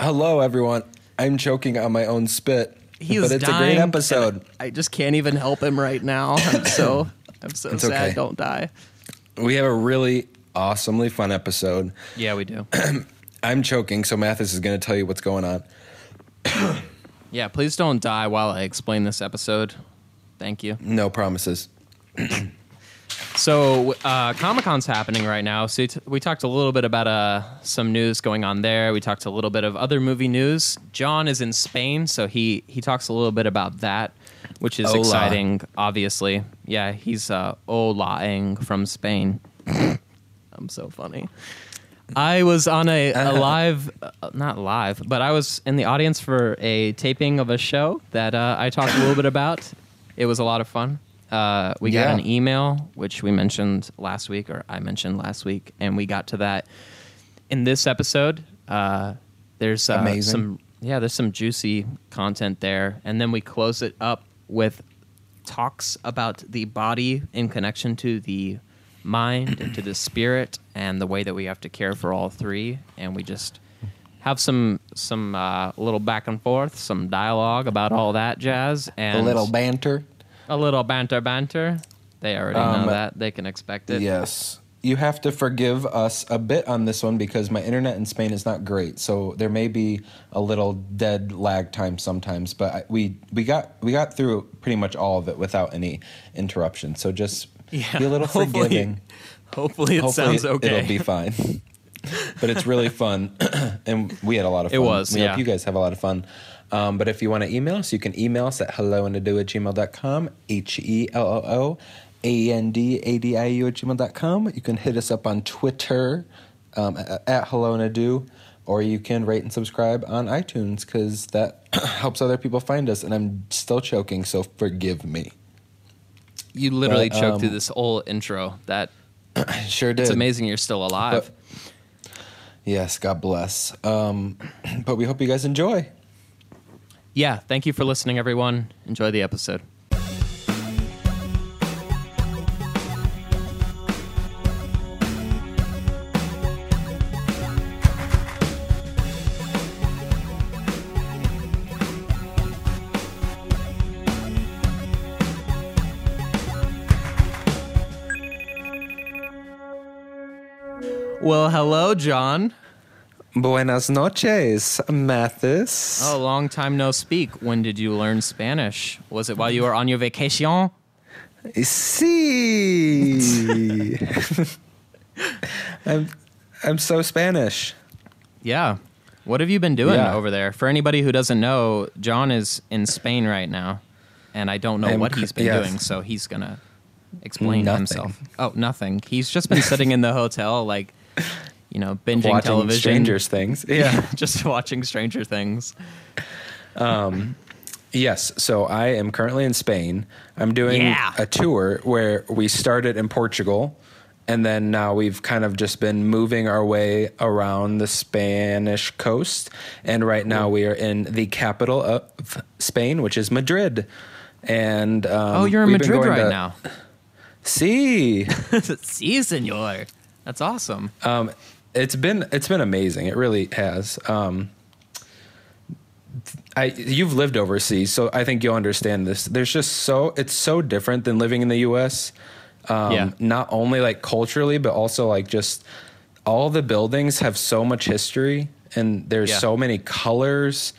Hello, everyone. I'm choking on my own spit, He is but it's dying, a great episode. I just can't even help him right now. I'm so I'm so It's sad. okay. Don't die. We have a really awesomely fun episode. Yeah, we do. I'm choking, so Mathis is going to tell you what's going on. yeah, please don't die while I explain this episode. Thank you. No promises. So uh, Comic Con's happening right now. So t- we talked a little bit about uh, some news going on there. We talked a little bit of other movie news. John is in Spain, so he he talks a little bit about that, which is Hola. exciting. Obviously, yeah, he's uh, olaing from Spain. I'm so funny. I was on a, a live, uh, not live, but I was in the audience for a taping of a show that uh, I talked a little bit about. It was a lot of fun. Uh, we got an email, which we mentioned last week, or I mentioned last week, and we got to that in this episode. Uh, there's uh, Amazing. some, yeah, there's some juicy content there, and then we close it up with talks about the body in connection to the mind and to the spirit and the way that we have to care for all three and we just have some some uh, little back and forth some dialogue about all that jazz and a little banter. A little banter banter they already Um, know that they can expect it Yes. You have to forgive us a bit on this one because my internet in Spain is not great. So there may be a little dead lag time sometimes, but I, we we got we got through pretty much all of it without any interruption. So just Yeah, be a little hopefully- forgiving. hopefully it Hopefully sounds okay It'll be fine. but it's really fun, and we had a lot of fun. It was, We yeah. hope you guys have a lot of fun. Um, but if you want to email us, you can email us at helloandadieu at gmail.com, H E L O O A N D A D I U at gmail.com. You can hit us up on Twitter um, at, at hello and adieu, or you can rate and subscribe on iTunes because that helps other people find us. And I'm still choking, so forgive me. you literally But, choked um, through this whole intro that Sure did. it's amazing you're still alive Yes, God bless. Um, but we hope you guys enjoy. Yeah thank you for listening everyone. Enjoy the episode. Well hello john Buenas noches, Mathis. Oh, long time no speak. When did you learn Spanish? Was it while you were on your vacation? Sí. I'm, I'm so Spanish. Yeah. What have you been doing Yeah. over there? For anybody who doesn't know, John is in Spain right now, and I don't know I'm what he's been yes. doing, so he's gonna explain Nothing. himself. Oh, nothing. He's just been sitting in the hotel, like, you know, binging Watching television. Strangers Things. Yeah. just watching Stranger Things. Um, yes. So I am currently in Spain. I'm doing Yeah. a tour where we started in Portugal. And then now we've kind of just been moving our way around the Spanish coast. And right now we are in the capital of Spain, which is Madrid. And um, Oh, you're in Madrid right to- now. See. si, senor. That's awesome. Um, it's been it's been amazing. It really has. Um, I you've lived overseas, so I think you'll understand this. There's just so it's so different than living in the U.S. Um, Yeah. Not only like culturally, but also like just all the buildings have so much history, and there's Yeah. so many colors,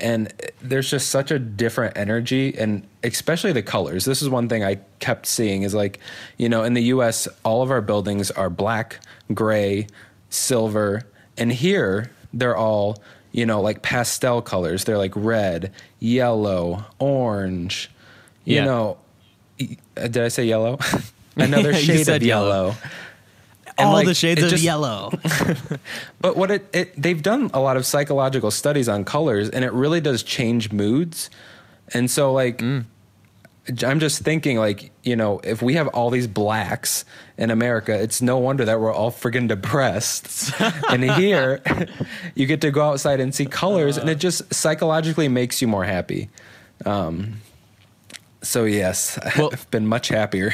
and there's just such a different energy, and especially the colors. This is one thing I kept seeing is like, you know, in the U.S., all of our buildings are black, gray, silver, and here they're all you know like pastel colors. They're like red, yellow, orange. You Yeah. know, uh, did I say yellow? Another shade of yellow. yellow. And, All like, the shades of just- yellow. But what it, it they've done a lot of psychological studies on colors, and it really does change moods. And so, like, Mm. I'm just thinking, like, you know, if we have all these blacks in America, it's no wonder that we're all friggin' depressed. and here, you get to go outside and see colors, and it just psychologically makes you more happy. Um, so yes, Well- I've been much happier.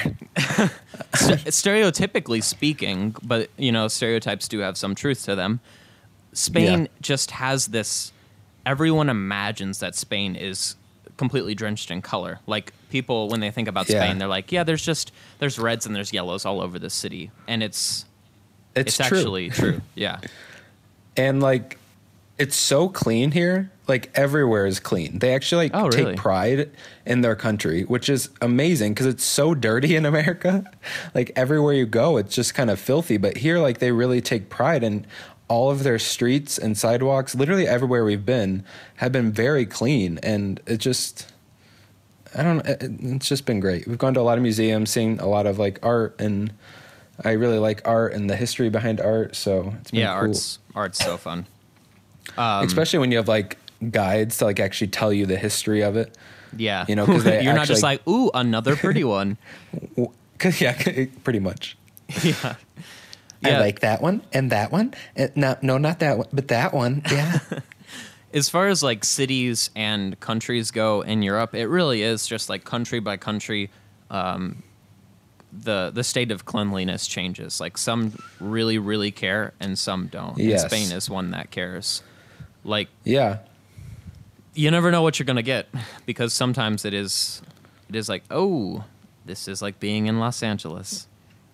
St- stereotypically speaking, but you know, stereotypes do have some truth to them. Spain Yeah. just has this. Everyone imagines that Spain is completely drenched in color. Like people, when they think about Yeah. Spain, they're like, "Yeah, there's just there's reds and there's yellows all over the city," and it's It's, it's, true. actually true. Yeah, and like it's so clean here like everywhere is clean they actually like Oh, really? take pride in their country which is amazing because it's so dirty in america like everywhere you go it's just kind of filthy but here like they really take pride in all of their streets and sidewalks literally everywhere we've been have been very clean and it just i don't know it's just been great we've gone to a lot of museums seen a lot of like art and i really like art and the history behind art so it's been yeah. cool. Art's art's so fun. Um, especially when you have like guides to like actually tell you the history of it. Yeah, You know, because you're not just actually- like, "Ooh, another pretty one." Cause yeah, pretty much. yeah, I like that one and that one. And no, no, not that one, but that one. Yeah, as far as like cities and countries go in Europe, it really is just like country by country. Um, the the state of cleanliness changes. Like some really really care and some don't. And Spain is one that cares. Like yeah, you never know what you're gonna get because sometimes it is it is like oh this is like being in Los Angeles.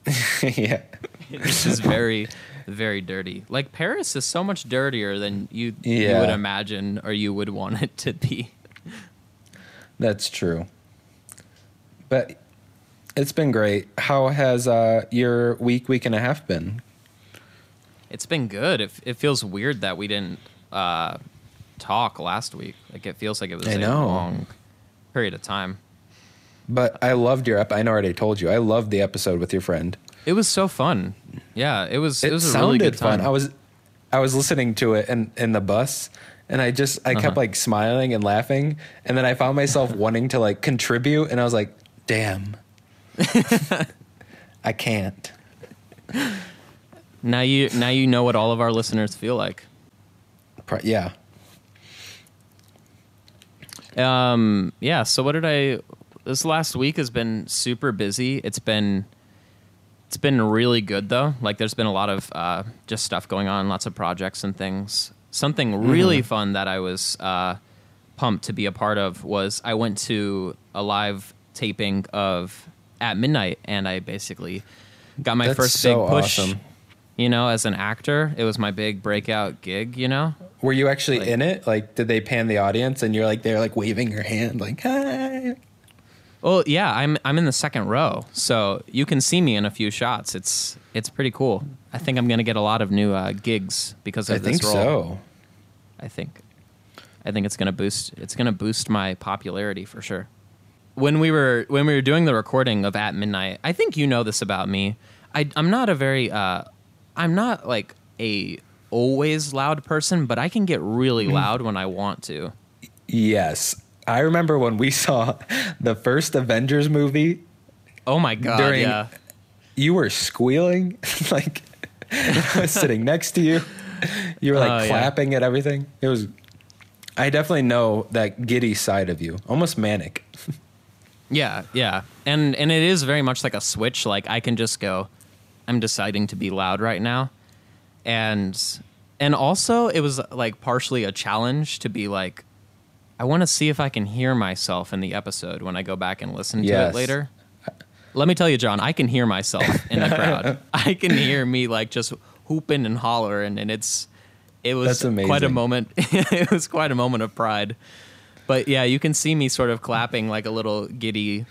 yeah. this is very very dirty. Like Paris is so much dirtier than you you would imagine or you would want it to be. That's true. But it's been great. How has uh, your week, week and a half been? It's been good. It, it feels weird that we didn't uh, talk last week. Like it feels like it was a long period of time. But I loved your ep. I know I already told you. I loved the episode with your friend. It was so fun. Yeah, it was. It, It, was a sounded really good fun. I was, I was listening to it in in the bus, and I just I kept Uh-huh. like smiling and laughing, and then I found myself wanting to like contribute, and I was like, damn, I can't. now you now you know what all of our listeners feel like. Yeah. Um. Yeah. So what did I? This last week has been super busy. It's been. It's been really good though. Like there's been a lot of uh, just stuff going on, lots of projects and things. Something really fun that I was uh, pumped to be a part of was I went to a live taping of At Midnight, and I basically got my That's first so big push. awesome. You know, as an actor, it was my big breakout gig. You know, Were you actually Like- in it? Like, did they pan the audience, and you're like they're like waving your hand, like hi? Well, yeah, I'm I'm in the second row, so you can see me in a few shots. It's it's pretty cool. I think I'm gonna get a lot of new uh, gigs because of I this think role. so. I think, I think it's gonna boost it's gonna boost my popularity for sure. When we were when we were doing the recording of At Midnight, I think you know this about me. I I'm not a very uh, I'm not like a always loud person, but I can get really loud when I want to. Yes, I remember when we saw the first Avengers movie. Oh my god! During- yeah. You were squealing, like I was sitting next to you. You were like oh, yeah. clapping at everything. It was. I definitely know that giddy side of you, almost manic. Yeah, yeah. And and it is very much like a switch. Like I can just go, I'm deciding to be loud right now. And and also it was like partially a challenge to be like I want to see if I can hear myself in the episode when I go back and listen to Yes. it later. Let me tell you, John, I can hear myself in the crowd. I can hear me like just whooping and hollering and it's it was quite a moment. it was quite a moment of pride. But yeah, you can see me sort of clapping like a little giddy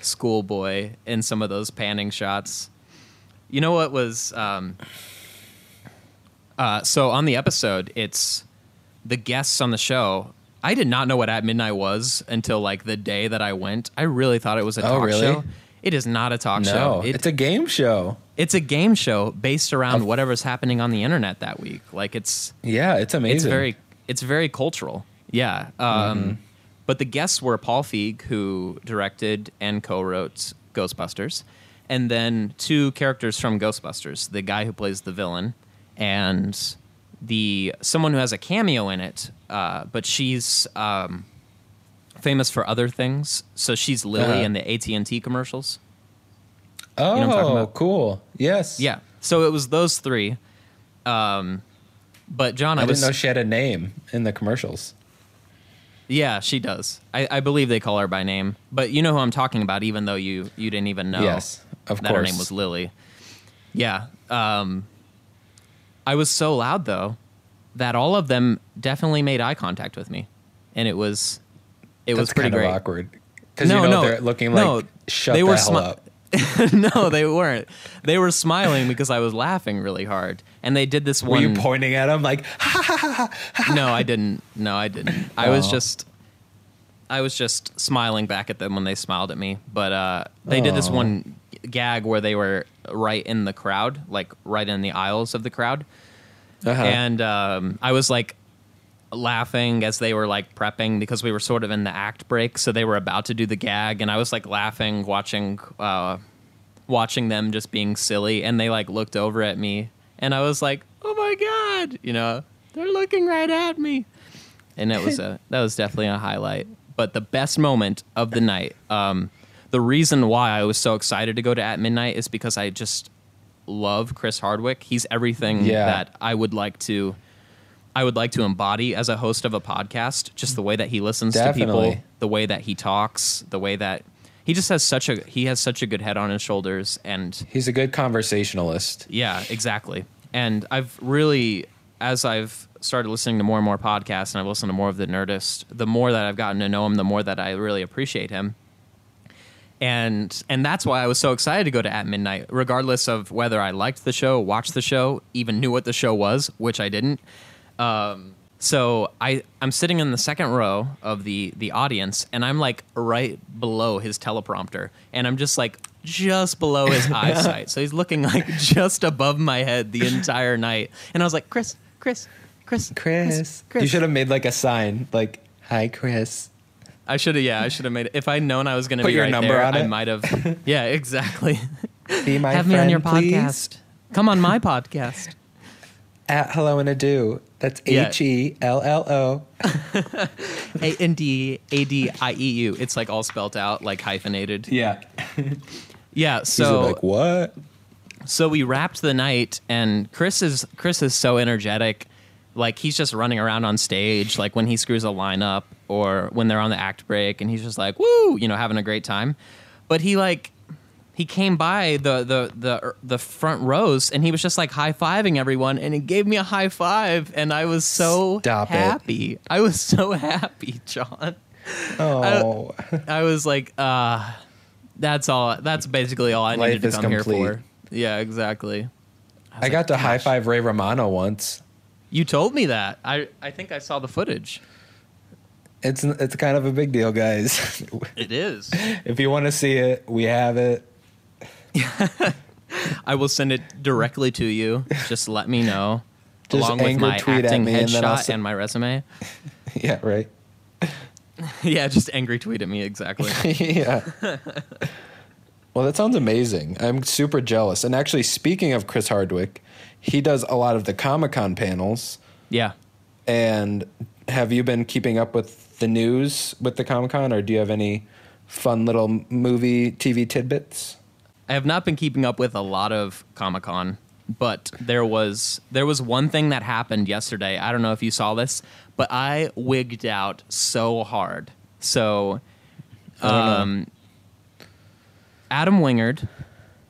schoolboy in some of those panning shots. You know what was um, uh, so on the episode, it's the guests on the show. I did not know what At Midnight was until like the day that I went. I really thought it was a Oh, talk really? show. It is not a talk No, show. It- it's a game show. it's a game show based around Of- whatever's happening on the internet that week. Like it's Yeah, it's amazing. it's very it's very cultural. Yeah. Um, Mm-hmm. But the guests were Paul Feig, who directed and co-wrote Ghostbusters, and then two characters from Ghostbusters: the guy who plays the villain, and the someone who has a cameo in it. Uh, but she's um, famous for other things. So she's Lily Uh-huh. in the AT and T commercials. Oh, know what talking about? cool. Yes. Yeah. So it was those three. Um, But John, I, I, didn't was know she had a name in the commercials. yeah, she does. I, I believe they call her by name, but you know who I'm talking about, even though you you didn't even know. Yes, of that her name was Lily. Yeah. Um, I was so loud though that all of them definitely made eye contact with me, and it was it was pretty kind great. of awkward because No, you know no, they're looking no, like shut they the were hell smi- up. no, they weren't. They were smiling because I was laughing really hard, and they did this one. Were you pointing at them like? no, I didn't. No, I didn't. I was Oh. just I was just smiling back at them when they smiled at me. But uh, they did this one gag where they were right in the crowd, like right in the aisles of the crowd, Uh-huh. and um, I was like laughing as they were like prepping because we were sort of in the act break, so they were about to do the gag, and I was like laughing watching uh, watching them just being silly, and they like looked over at me, and I was like, oh my god, you know, they're looking right at me, and it was a that was definitely a highlight. But the best moment of the night, um, the reason why I was so excited to go to at midnight is because I just love Chris Hardwick. He's everything Yeah. that I would like to I would like to embody as a host of a podcast. Just the way that he listens to people, the way that he talks, the way that he just has such a he has such a good head on his shoulders and He's a good conversationalist. yeah, exactly. And I've really, as I've started listening to more and more podcasts and I've listened to more of the Nerdist, the more that I've gotten to know him, the more that I really appreciate him. And and that's why I was so excited to go to At Midnight, regardless of whether I liked the show, watched the show, even knew what the show was, which I didn't. Um, so I I'm sitting in the second row of the the audience, and I'm like right below his teleprompter, and I'm just like just below his eyesight. So he's looking like just above my head the entire night, and I was like, Chris, Chris, Chris, Chris, Chris. you should have made like a sign, like "Hi, Chris." I should have, yeah, I should have made it. If I'd known I was going to Put be your right number there, on I it. might have. Yeah, exactly. Be my Have me friend, on your please. podcast. Come on my podcast. At hello and adieu. That's Yeah. H E L L O. A N D A D I E U. It's like all spelt out, like hyphenated. Yeah. Yeah. He's So like, what? so we wrapped the night, and Chris is Chris is so energetic. Like he's just running around on stage, like when he screws a line up or when they're on the act break, and he's just like, "Woo!" You know, having a great time. But he like he came by the the the the front rows, and he was just like high fiving everyone, and he gave me a high five, and I was so Stop it. happy. I was so happy, John. Oh, I was like, uh, that's all. That's basically all I Life needed to come here complete. for. Yeah, exactly. I got to high five Ray Romano once. You told me that. I I think I saw the footage. It's it's kind of a big deal, guys. It is. if you want to see it, we have it. I will send it directly to you. Just let me know. Just along with my tweet at acting me and headshot se- and my resume. yeah, right. yeah, just angry tweet at me exactly. yeah. Well, that sounds amazing. I'm super jealous. And actually, speaking of Chris Hardwick, he does a lot of the Comic Con panels. yeah. And have you been keeping up with the news with the Comic Con, or do you have any fun little movie, TV tidbits? I have not been keeping up with a lot of Comic Con, but there was there was one thing that happened yesterday. I don't know if you saw this, but I wigged out so hard. So, I don't know. um, Adam Wingard,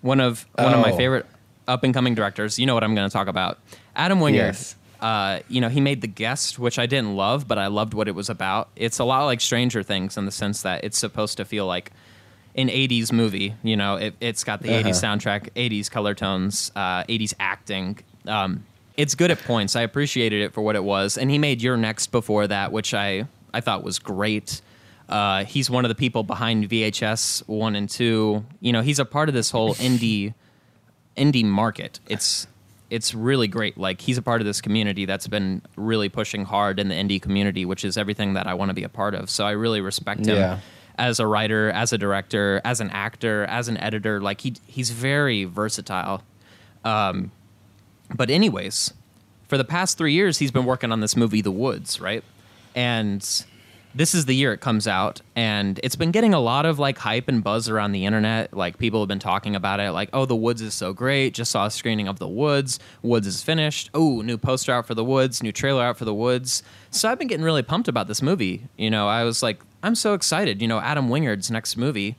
one of one of my Oh. favorite up and coming directors. You know what I'm going to talk about. Adam Wingard. Yes. Uh, you know, he made The Guest, which I didn't love, but I loved what it was about. It's a lot like Stranger Things in the sense that it's supposed to feel like an 80s movie. You know, it, it's got the Uh-huh. 80s soundtrack, 80s color tones, uh, 80s acting. Um, it's good at points. I appreciated it for what it was. And he made You're Next before that, which I, I thought was great. Uh, he's one of the people behind VHS 1 and 2. You know, he's a part of this whole indie indie market. It's it's really great. Like he's a part of this community that's been really pushing hard in the indie community, which is everything that I want to be a part of. So I really respect him Yeah. as a writer, as a director, as an actor, as an editor. Like he he's very versatile. Um, but anyways, for the past three years, he's been working on this movie, The Woods, right? And this is the year it comes out and it's been getting a lot of like hype and buzz around the internet. Like people have been talking about it like oh the woods is so great. Just saw a screening of the woods. Woods is finished. Oh new poster out for the woods new trailer out for the woods. So i've been getting really pumped about this movie. You know i was like i'm so excited. You know adam wingard's next movie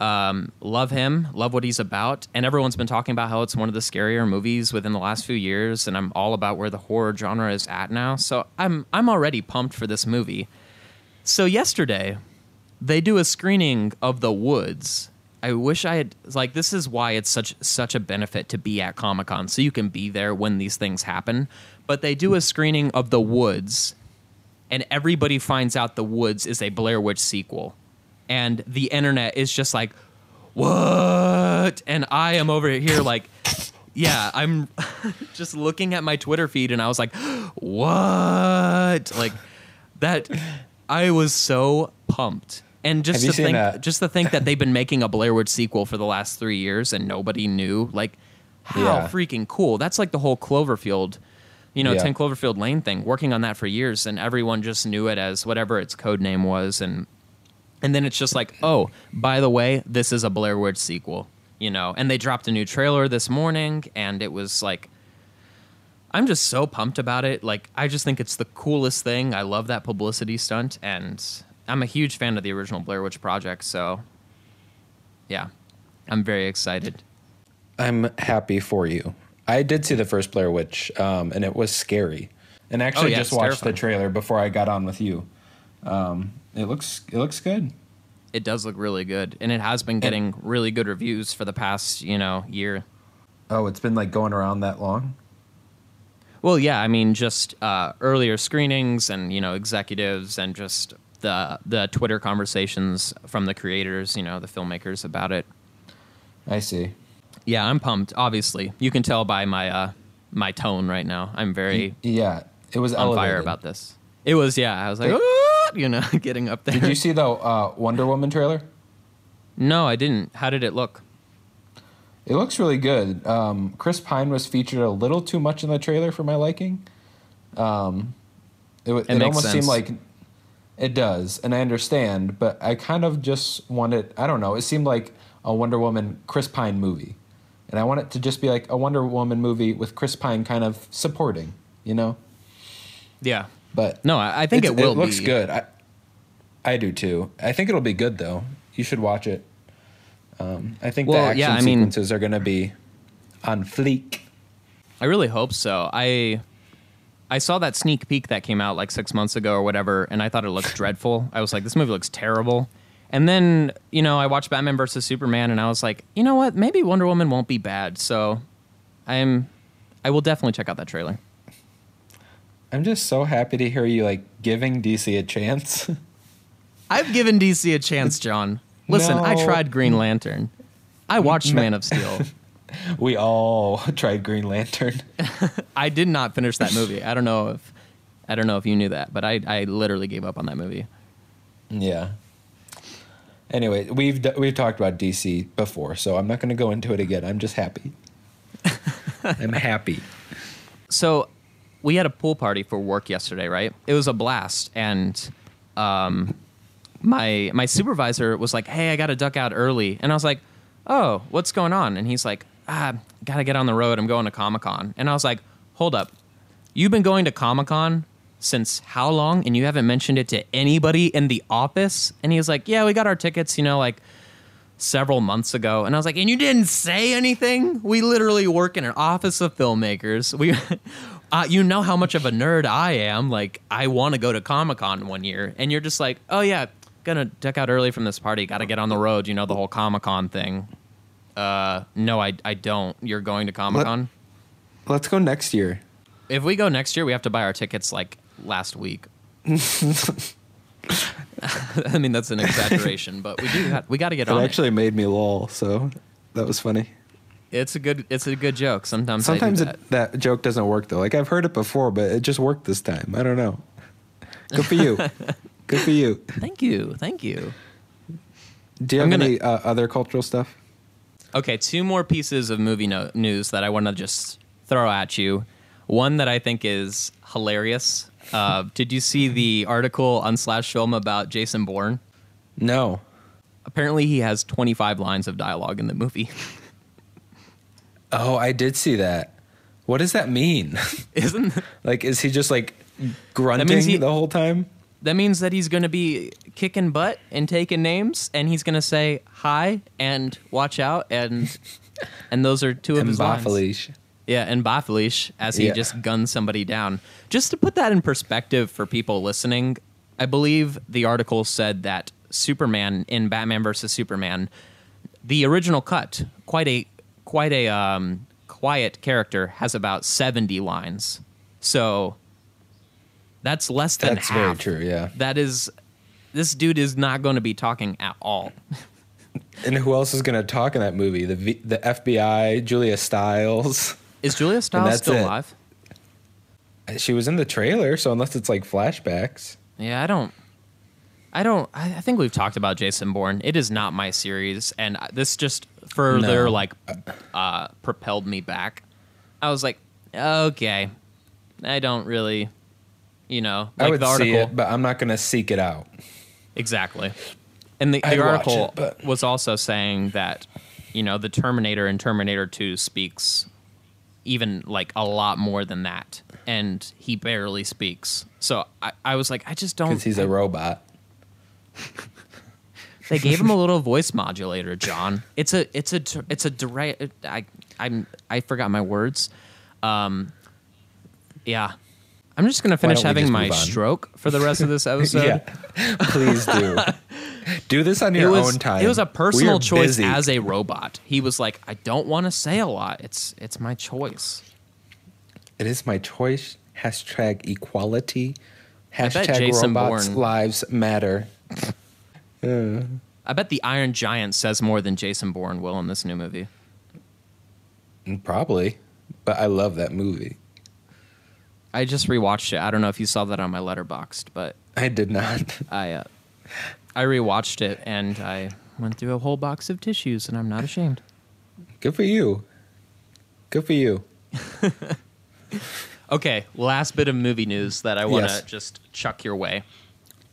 um, love him, love what he's about, and everyone's been talking about how it's one of the scarier movies within the last few years, and I'm all about where the horror genre is at now. So I'm I'm already pumped for this movie. So yesterday, they do a screening of The Woods. I wish I had like this is why it's such such a benefit to be at Comic Con, so you can be there when these things happen. But they do a screening of The Woods, and everybody finds out The Woods is a Blair Witch sequel and the internet is just like, what? And I am over here like, yeah, I'm just looking at my Twitter feed and I was like, what? Like that. I was so pumped. And just Have to think, that? just to think that they've been making a Blair Witch sequel for the last three years and nobody knew, like, how Yeah. freaking cool! That's like the whole Cloverfield, you know, Yeah. Ten Cloverfield Lane thing. Working on that for years, and everyone just knew it as whatever its code name was, and and then it's just like, oh, by the way, this is a Blair Witch sequel, you know. And they dropped a new trailer this morning, and it was like, I'm just so pumped about it. Like, I just think it's the coolest thing. I love that publicity stunt, and I'm a huge fan of the original Blair Witch Project. So, yeah, I'm very excited. I'm happy for you. I did see the first Blair Witch, um, and it was scary. And actually Oh, yeah, just watched terrifying. the trailer before I got on with you. Um, it looks it looks good. It does look really good, and it has been getting really good reviews for the past, you know, year. Oh, it's been like going around that long. Well, yeah, I mean, just uh, earlier screenings and you know executives and just the the Twitter conversations from the creators, you know, the filmmakers about it. I see. Yeah, I'm pumped. Obviously, you can tell by my uh, my tone right now. I'm very Yeah, it was on fire about this. It was, yeah. I was like, They- you know, getting up there. Did you see the uh, Wonder Woman trailer? No, I didn't. How did it look? It looks really good. Um, Chris Pine was featured a little too much in the trailer for my liking. Um, it It it, almost sense. seemed like it does, and I understand, but I kind of just wanted. I don't know. It seemed like a Wonder Woman Chris Pine movie, and I want it to just be like a Wonder Woman movie with Chris Pine kind of supporting. You know, Yeah. but No, I, I think it will. It looks be. good. I, I do too. I think it'll be good though. You should watch it. Um, I think the action yeah, I mean- sequences are going to be on fleek. I really hope so. I I saw that sneak peek that came out like six months ago or whatever, and I thought it looked dreadful. I was like, this movie looks terrible. And then you know, I watched Batman versus Superman, and I was like, you know what? Maybe Wonder Woman won't be bad. So I'm I will definitely check out that trailer. I'm just so happy to hear you like giving DC a chance. I've given DC a chance, John. Listen, I tried Green Lantern. I watched Man of Steel. we all tried Green Lantern. I did not finish that movie. I don't know if I don't know if you knew that, but I I literally gave up on that movie. yeah. Anyway, we've we've talked about DC before, so I'm not going to go into it again. I'm just happy. I'm happy. so we had a pool party for work yesterday, right? It was a blast, and um, my my supervisor was like, "Hey, I got to duck out early," and I was like, "Oh, what's going on?" And he's like, "Ah, gotta get on the road. I'm going to Comic Con," and I was like, "Hold up, you've been going to Comic Con." Since how long? And you haven't mentioned it to anybody in the office? And he was like, Yeah, we got our tickets, you know, like several months ago and i was like and you didn't say anything we literally work in an office of filmmakers we uh, you know how much of a nerd i am like i want to go to comic-con one year and you're just like oh yeah gonna duck out early from this party gotta get on the road you know the whole comic-con thing uh no i, I don't you're going to comic-con Let's go next year. if we go next year we have to buy our tickets like last week I mean that's an exaggeration, but we do got, we got to get It on it. actually made me lol, so that was funny. It's a good it's a good joke. Sometimes Sometimes that. it, that joke doesn't work though. Like I've heard it before, but it just worked this time. I don't know. Good for you. Good for you. Thank you, thank you. Do you have I'm gonna- any uh, other cultural stuff? Okay, two more pieces of movie no- news that I want to just throw at you. One that I think is hilarious. Uh, did you see the article on Slash Film about Jason Bourne? No. Apparently, he has 25 lines of dialogue in the movie. Oh, I did see that. What does that mean? Isn't like, is he just like grunting he- the whole time? That means that he's going to be kicking butt and taking names, and he's going to say hi and watch out, and and those are two of his lines. Yeah, and Bafelish as he Yeah. just guns somebody down. Just to put that in perspective for people listening, I believe the article said that Superman in Batman vs Superman, the original cut, quite a quite a um, quiet character, has about seventy lines. So that's less than That's very true, yeah. That is, this dude is not going to be talking at all. And who else is going to talk in that movie? The v- the FBI, Julia Stiles. Is Julia Stiles still it. alive? She was in the trailer, so unless it's like flashbacks. Yeah, I don't. I don't. I, I think we've talked about Jason Bourne. It is not my series, and this just further No. like uh, propelled me back. I was like, okay, I don't really, you know, like I would the article see it, but I'm not going to seek it out. exactly. And the, the article it, was also saying that, you know, the Terminator in Terminator Two speaks even like a lot more than that, and he barely speaks. So I, I was like, I just don't. Because he's a robot. They gave him a little voice modulator, John. It's a it's a it's a direct. I I'm I forgot my words. Um, yeah, I'm just gonna finish having my stroke for the rest of this episode. yeah. Please do. do this on your was own time. it was a personal choice busy. as a robot. He was like, I don't want to say a lot. It's it's my choice. It is my choice. Hashtag equality. Hashtag robots Bourne- lives matter. I bet the Iron Giant says more than Jason Bourne will in this new movie. Mm, Probably. But I love that movie. I just rewatched it. I don't know if you saw that on my Letterboxd, but I did not. I uh, I rewatched it and I went through a whole box of tissues, and I'm not ashamed. Good for you. Good for you. Okay, last bit of movie news that I want to Yes. just chuck your way.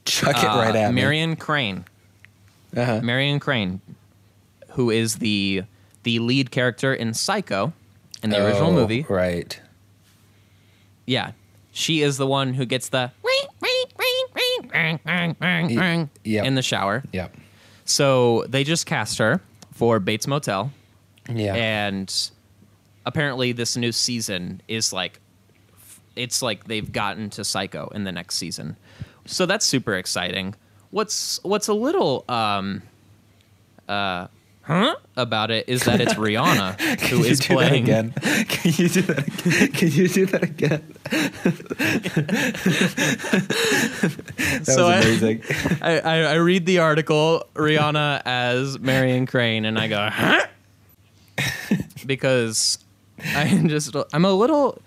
Chuck it Uh, right at Marion Crane. Uh-huh. Marion Crane, who is the the lead character in Psycho in the original Oh, movie. Right. Yeah, she is the one who gets the yep. in the shower. Yep. So they just cast her for Bates Motel. Yeah. and apparently this new season is like it's like they've gotten to psycho in the next season so that's super exciting what's what's a little um uh huh about it is that it's rihanna who do playing again? Can you do that again? Can you do that again? that So was amazing. I, I, I read the article rihanna as marion crane and i go huh because i just i'm a little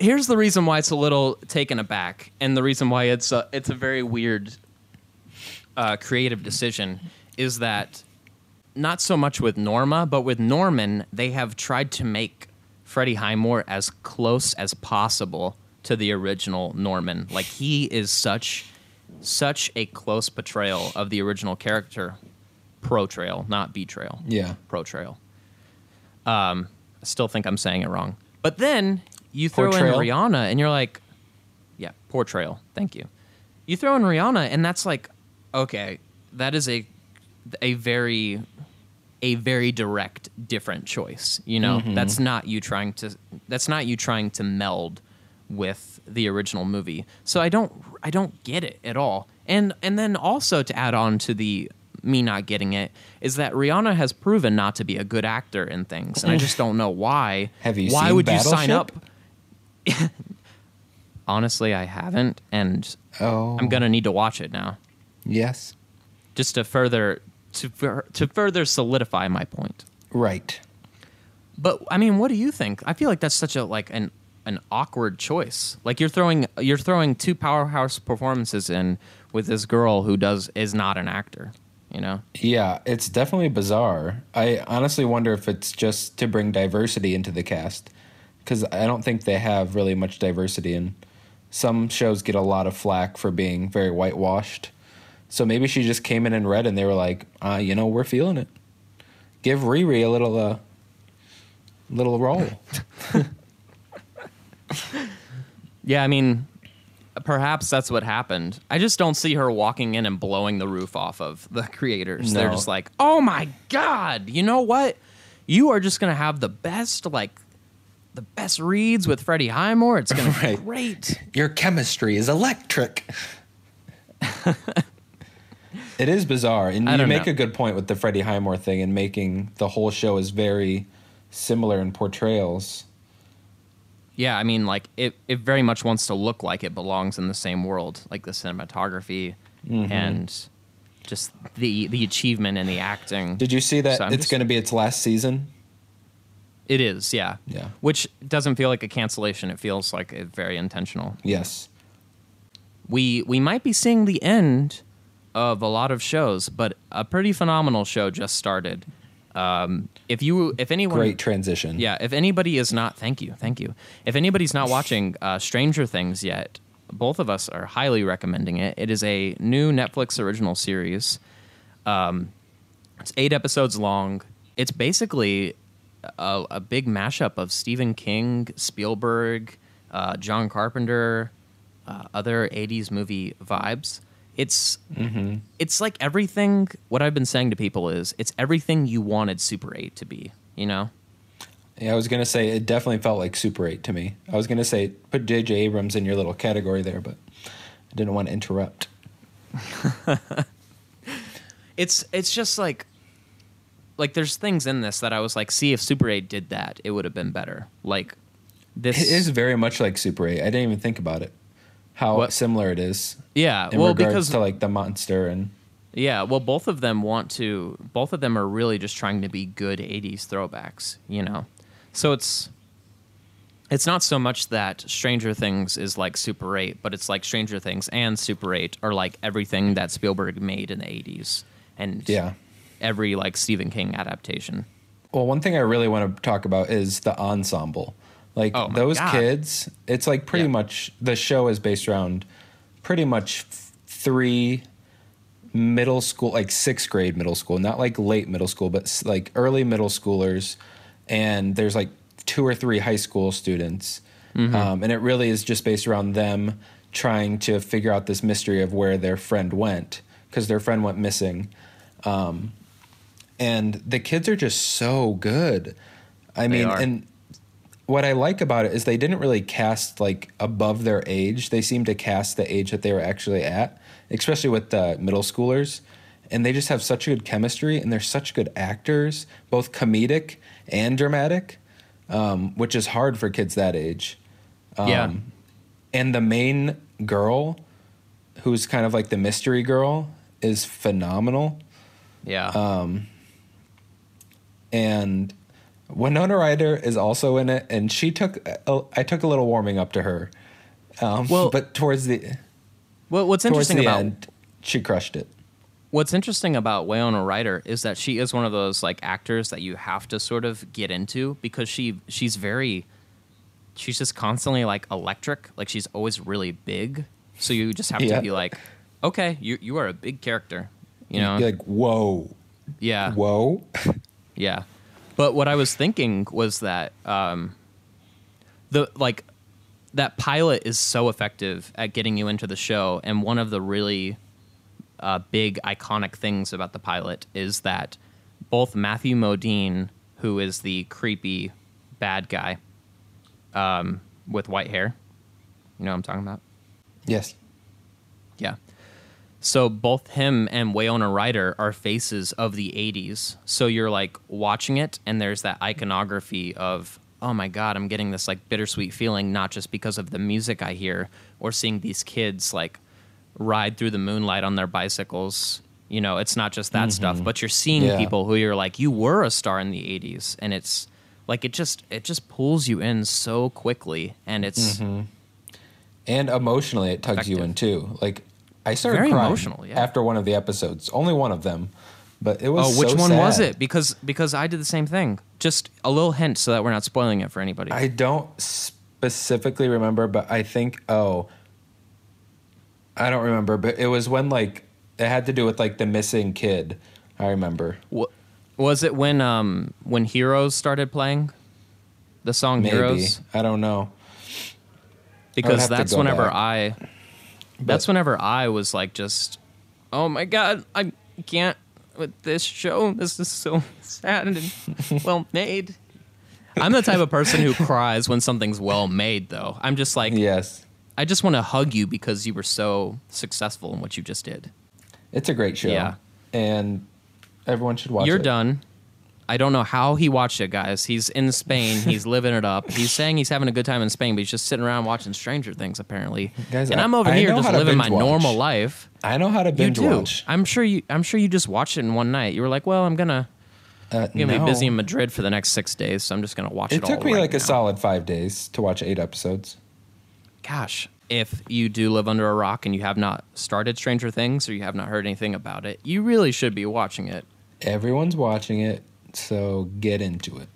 here's the reason why it's a little taken aback, and the reason why it's a, it's a very weird uh, creative decision is that not so much with Norma, but with Norman, they have tried to make Freddie Highmore as close as possible to the original Norman. Like he is such such a close portrayal of the original character, pro-trail, not betrayal yeah. pro-trail. Um, I still think I'm saying it wrong. But then you throw Portrayal? in Rihanna, and you're like, yeah, portrayal. Thank you. You throw in Rihanna, and that's like, okay, that is a a very a very direct different choice. You know, mm-hmm. that's not you trying to that's not you trying to meld with the original movie. So I don't I don't get it at all. And and then also to add on to the me not getting it is that Rihanna has proven not to be a good actor in things, and I just don't know why. Have you Why seen would you sign up? Battleship? Honestly, I haven't, and Oh. I'm gonna need to watch it now Yes. just to further to fur- to further solidify my point. Right. But I mean, what do you think? I feel like that's such a like an an awkward choice. Like you're throwing you're throwing two powerhouse performances in with this girl who does is not an actor. You know? Yeah, it's definitely bizarre. I honestly wonder if it's just to bring diversity into the cast because I don't think they have really much diversity, and some shows get a lot of flack for being very whitewashed. So maybe she just came in and read, and they were like, uh, you know, we're feeling it. Give Riri a little, uh, little role. Yeah, I mean, perhaps that's what happened. I just don't see her walking in and blowing the roof off of the creators. They're just like, "Oh my god, you know what? You are just gonna have the best like." The best reads with Freddie Highmore. It's gonna be great. Your chemistry is electric. it is bizarre, and I you make know. a good point with the Freddie Highmore thing and making the whole show is very similar in portrayals. Yeah, I mean, like it, it very much wants to look like it belongs in the same world, like the cinematography Mm-hmm. and just the the achievement and the acting. Did you see that So it's just- going to be its last season? It is, yeah. Yeah. Which doesn't feel like a cancellation. It feels like very intentional. Yes. We we might be seeing the end of a lot of shows, but a pretty phenomenal show just started. Um, if you if anyone Great transition. Yeah, if anybody is not, thank you, thank you. If anybody's not watching uh, Stranger Things yet, both of us are highly recommending it. It is a new Netflix original series. Um, it's eight episodes long. It's basically a, a big mashup of Stephen King, Spielberg, uh, John Carpenter, uh, other '80s movie vibes. It's mm-hmm. it's like everything. What I've been saying to people is, it's everything you wanted Super Eight to be. You know. Yeah, I was going to say it definitely felt like Super 8 to me. I was going to say put J.J. Abrams in your little category there, but I didn't want to interrupt. it's it's just like like there's things in this that I was like, see if Super 8 did that, it would have been better. Like this It is very much like Super 8. I didn't even think about it. How What? similar it is yeah, in well regards because to like the monster and yeah, well both of them want to both of them are really just trying to be good 80s throwbacks, you know. So it's it's not so much that Stranger Things is like Super 8, but it's like Stranger Things and Super 8 are like everything that Spielberg made in the 80s and yeah. every like Stephen King adaptation. Well, one thing I really want to talk about is the ensemble. Like Oh those God. kids, it's like pretty Yeah. much the show is based around pretty much f- three middle school, like sixth grade middle school, not like late middle school, but like early middle schoolers. And there's like two or three high school students. Um, and it really is just based around them trying to figure out this mystery of where their friend went because their friend went missing and the kids are just so good. I They mean, are. and what I like about it is they didn't really cast like above their age. They seem to cast the age that they were actually at, especially with the middle schoolers. And they just have such good chemistry, and they're such good actors, both comedic and dramatic, um, which is hard for kids that age. yeah. Um, And the main girl, who's kind of like the mystery girl, is phenomenal Yeah. um, and Winona Ryder is also in it, and she took a, I took a little warming up to her. Um, Well- but towards the well, what's interesting about end, she crushed it. What's interesting about Winona Ryder is that she is one of those like actors that you have to sort of get into because she she's very she's just constantly like electric, like she's always really big. So you just have Yeah. to be like, okay, you you are a big character, you know? You're like whoa, yeah, whoa. yeah. But what I was thinking was that um, the like that pilot is so effective at getting you into the show, and one of the really uh, big iconic things about the pilot is that both Matthew Modine, who is the creepy bad guy um, with white hair, you know what I'm talking about? yes, Yeah. So both him and Winona Ryder are faces of the 80s. So you're like watching it, and there's that iconography of, oh my God, I'm getting this like bittersweet feeling, not just because of the music I hear or seeing these kids like ride through the moonlight on their bicycles. You know, it's not just that mm-hmm. stuff, but you're seeing Yeah. people who you're like, you were a star in the 80s. And it's like, it just, it just pulls you in so quickly. And it's, mm-hmm. and emotionally it tugs you in too. Like I started Very crying emotional, yeah. after one of the episodes, only one of them, But it was. Oh, which so one was it? Because because I did the same thing. Just a little hint so that we're not spoiling it for anybody. I don't specifically remember, but I think oh, I don't remember, but it was when like it had to do with like the missing kid. I remember. Wa- was it when um when Heroes started playing? The song Maybe Heroes? I don't know. Because that's whenever back. I that's whenever I was like just oh my god, I can't with this show. This is so sad and well made. I'm the type of person who cries when something's well made though. I'm just like Yes, I just want to hug you because you were so successful in what you just did. it's a great show. Yeah. and everyone should watch You're it. done. I don't know how he watched it, guys. He's in Spain. He's living it up. He's saying he's having a good time in Spain, but he's just sitting around watching Stranger Things, apparently. Guys, and I- I'm over I here just living my watch. normal life. I know how to You binge do. watch. I'm sure you. I'm sure you just watched it in one night. You were like, "Well, I'm gonna, Uh, I'm gonna no. be busy in Madrid for the next six days, so I'm just gonna watch it." It took me right like a solid five days to watch eight episodes. Gosh, if you do live under a rock and you have not started Stranger Things or you have not heard anything about it, you really should be watching it. Everyone's watching it, so get into it.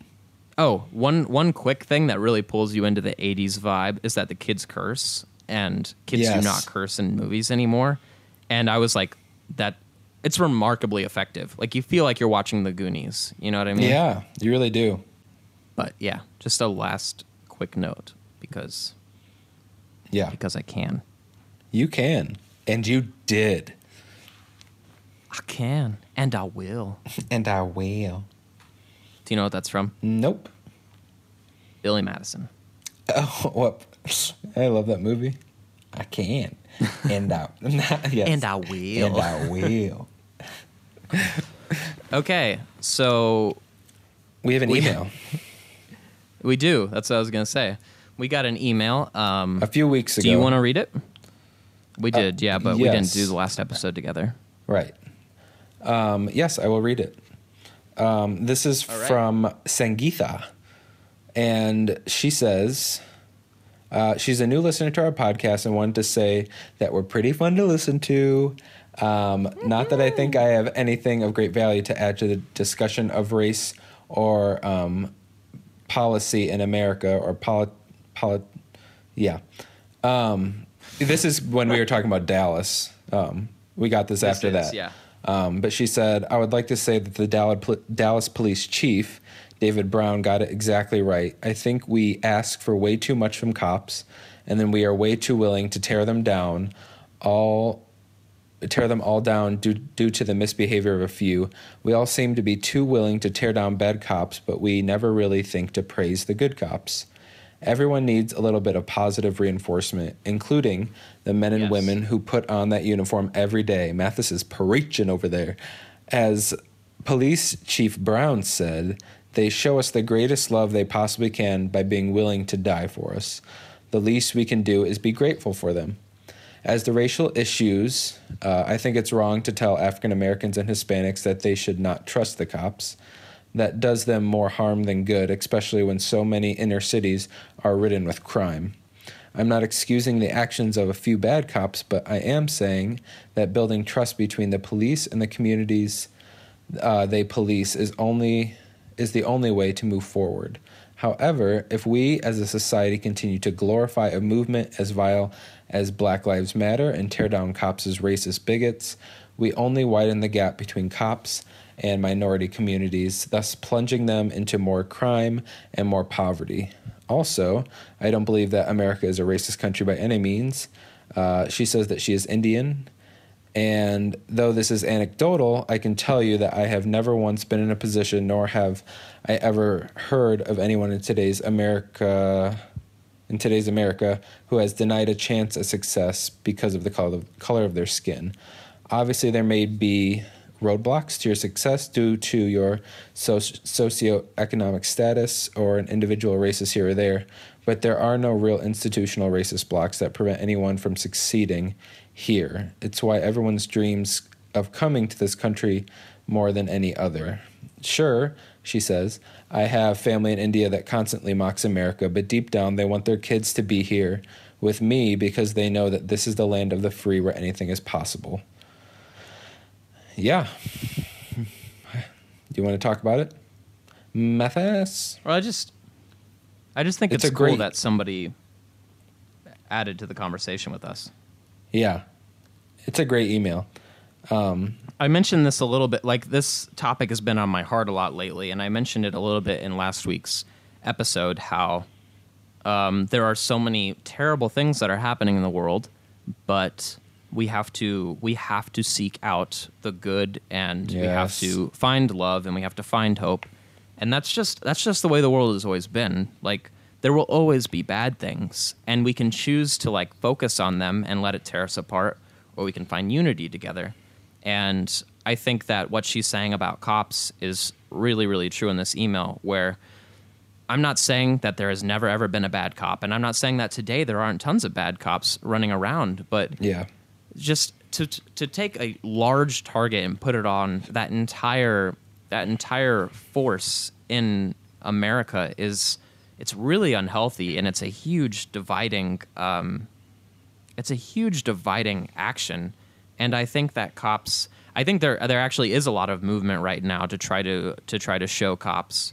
Oh, one one quick thing that really pulls you into the '80s vibe is that the kids curse, and kids Yes. do not curse in movies anymore. And I was like, that it's remarkably effective. Like you feel like you're watching The Goonies. You know what I mean? Yeah, you really do. But yeah, just a last quick note because Yeah, because I can. you can, and you did, I can and I will. and I will. Do you know what that's from? Nope. Billy Madison. Oh, what? I love that movie. I can, and I yes. And I will. and I will. Okay, so We have an We- email we do. That's what I was gonna say. We got an email. Um, a few weeks ago. Do you want to read it? We Uh, did, yeah, but we didn't do the last episode together. Right. Um, yes, I will read it. Um, this is right. from Sangeetha. And she says, uh, she's a new listener to our podcast and wanted to say that we're pretty fun to listen to. Um, not that I think I have anything of great value to add to the discussion of race or um, policy in America or polit, polit yeah. Um, this is when we were talking about Dallas. Um, we got this, after is, that. yeah. Um, but she said, I would like to say that the Dallas, police chief, David Brown, got it exactly right. I think we ask for way too much from cops, and then we are way too willing to tear them down, all tear them all down due, due to the misbehavior of a few. We all seem to be too willing to tear down bad cops, but we never really think to praise the good cops. Everyone needs a little bit of positive reinforcement, including the men and Yes. women who put on that uniform every day. Mathis is preaching over there. As Police Chief Brown said, they show us the greatest love they possibly can by being willing to die for us. The least we can do is be grateful for them. As the racial issues, uh, I think it's wrong to tell African Americans and Hispanics that they should not trust the cops. That does them more harm than good, especially when so many inner cities are ridden with crime. I'm not excusing the actions of a few bad cops, but I am saying that building trust between the police and the communities uh, they police is only is the only way to move forward. However, if we as a society continue to glorify a movement as vile as Black Lives Matter and tear down cops as racist bigots, we only widen the gap between cops and minority communities, thus plunging them into more crime and more poverty. Also, I don't believe that America is a racist country by any means. Uh, she says that she is Indian, and though this is anecdotal, I can tell you that I have never once been in a position, nor have I ever heard of anyone in today's America, in today's America, who has denied a chance at success because of the color color of their skin. Obviously, there may be roadblocks to your success due to your soci- socioeconomic status or an individual racist here or there, but there are no real institutional racist blocks that prevent anyone from succeeding here. It's why everyone's dreams of coming to this country more than any other. Sure, she says, I have family in India that constantly mocks America, but deep down they want their kids to be here with me because they know that this is the land of the free where anything is possible. Yeah. Do you want to talk about it? Mathis? Well, I just, I just think It's it's, cool great- that somebody added to the conversation with us. Yeah. It's a great email. I mentioned this a little bit. Like this topic has been on my heart a lot lately, and I mentioned it a little bit in last week's episode. How um, there are so many terrible things that are happening in the world, but we have to we have to seek out the good, and we have to find love, and we have to find hope, and that's just that's just the way the world has always been. Like there will always be bad things, and we can choose to like focus on them and let it tear us apart, or we can find unity together. And I think that what she's saying about cops is really, really true in this email, where I'm not saying that there has never, ever been a bad cop. And I'm not saying that today there aren't tons of bad cops running around, but Yeah. Just to, to take a large target and put it on that entire, that entire force in America is, it's really unhealthy and it's a huge dividing, um, it's a huge dividing action. And i think that cops i think there there actually is a lot of movement right now to try to to try to show cops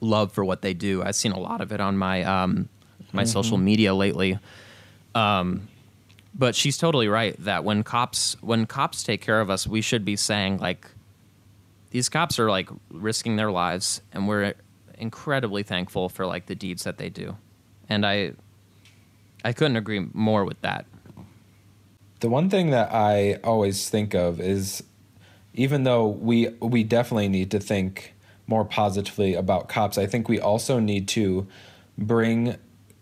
love for what they do. I've seen a lot of it on my um my social media lately. Um but she's totally right that when cops when cops take care of us we should be saying like these cops are like risking their lives and we're incredibly thankful for like the deeds that they do. And i i couldn't agree more with that. The one thing that I always think of is even though we we definitely need to think more positively about cops, I think we also need to bring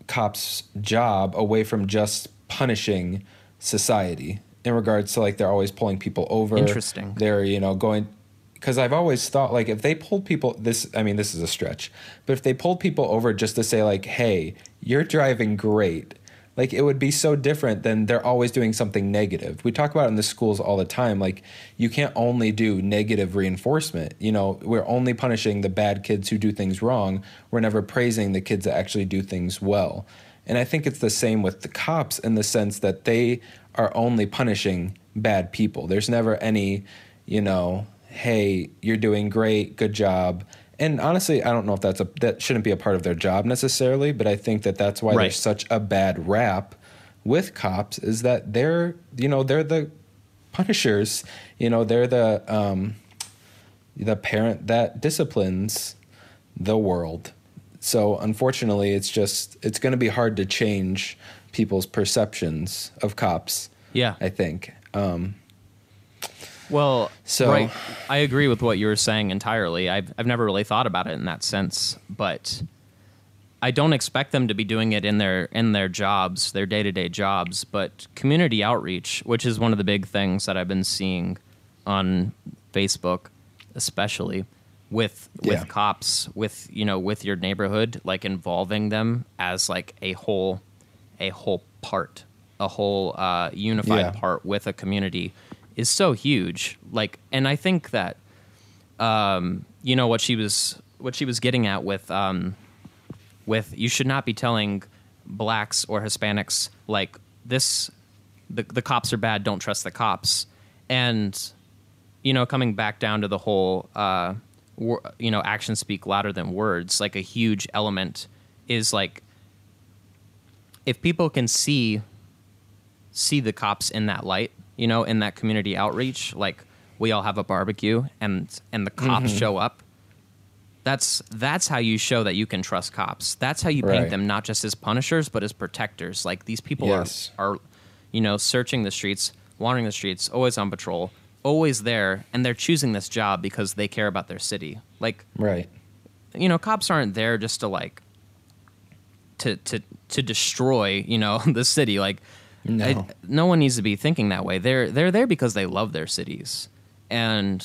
cops' job away from just punishing society in regards to like they're always pulling people over. Interesting. They're, you know, going because I've always thought like if they pulled people this I mean this is a stretch, but if they pulled people over just to say like, "Hey, you're driving great." Like it would be so different than they're always doing something negative. We talk about it in the schools all the time. Like you can't only do negative reinforcement. You know, we're only punishing the bad kids who do things wrong. We're never praising the kids that actually do things well. And I think it's the same with the cops in the sense that they are only punishing bad people. There's never any, you know, hey, you're doing great, good job. And honestly, I don't know if that's a that shouldn't be a part of their job necessarily, but I think that that's why Right. there's such a bad rap with cops is that they're, you know, they're the punishers, you know, they're the um the parent that disciplines the world. So unfortunately, it's just it's going to be hard to change people's perceptions of cops. Yeah. I think. Um, Well, So- right, I agree with what you were saying entirely. I've I've never really thought about it in that sense, but I don't expect them to be doing it in their in their jobs, their day to day jobs. But community outreach, which is one of the big things that I've been seeing on Facebook, especially with with Yeah. cops, with you know, with your neighborhood, like involving them as like a whole, a whole part, a whole uh, unified Yeah. part with a community is so huge. Like, and I think that, um, you know, what she was what she was getting at with um, with you should not be telling blacks or Hispanics like this the the cops are bad, don't trust the cops. And you know, coming back down to the whole uh you know, actions speak louder than words, like a huge element is like if people can see see the cops in that light, you know, in that community outreach, like we all have a barbecue and and the cops Mm-hmm. show up. That's that's how you show that you can trust cops. That's how you paint Right. them not just as punishers but as protectors. Like these people Yes. are are you know, searching the streets, wandering the streets, always on patrol, always there, and they're choosing this job because they care about their city. Like right. you know, cops aren't there just to like to to to destroy, you know, the city. Like No. I- no one needs to be thinking that way. They're they're there because they love their cities. And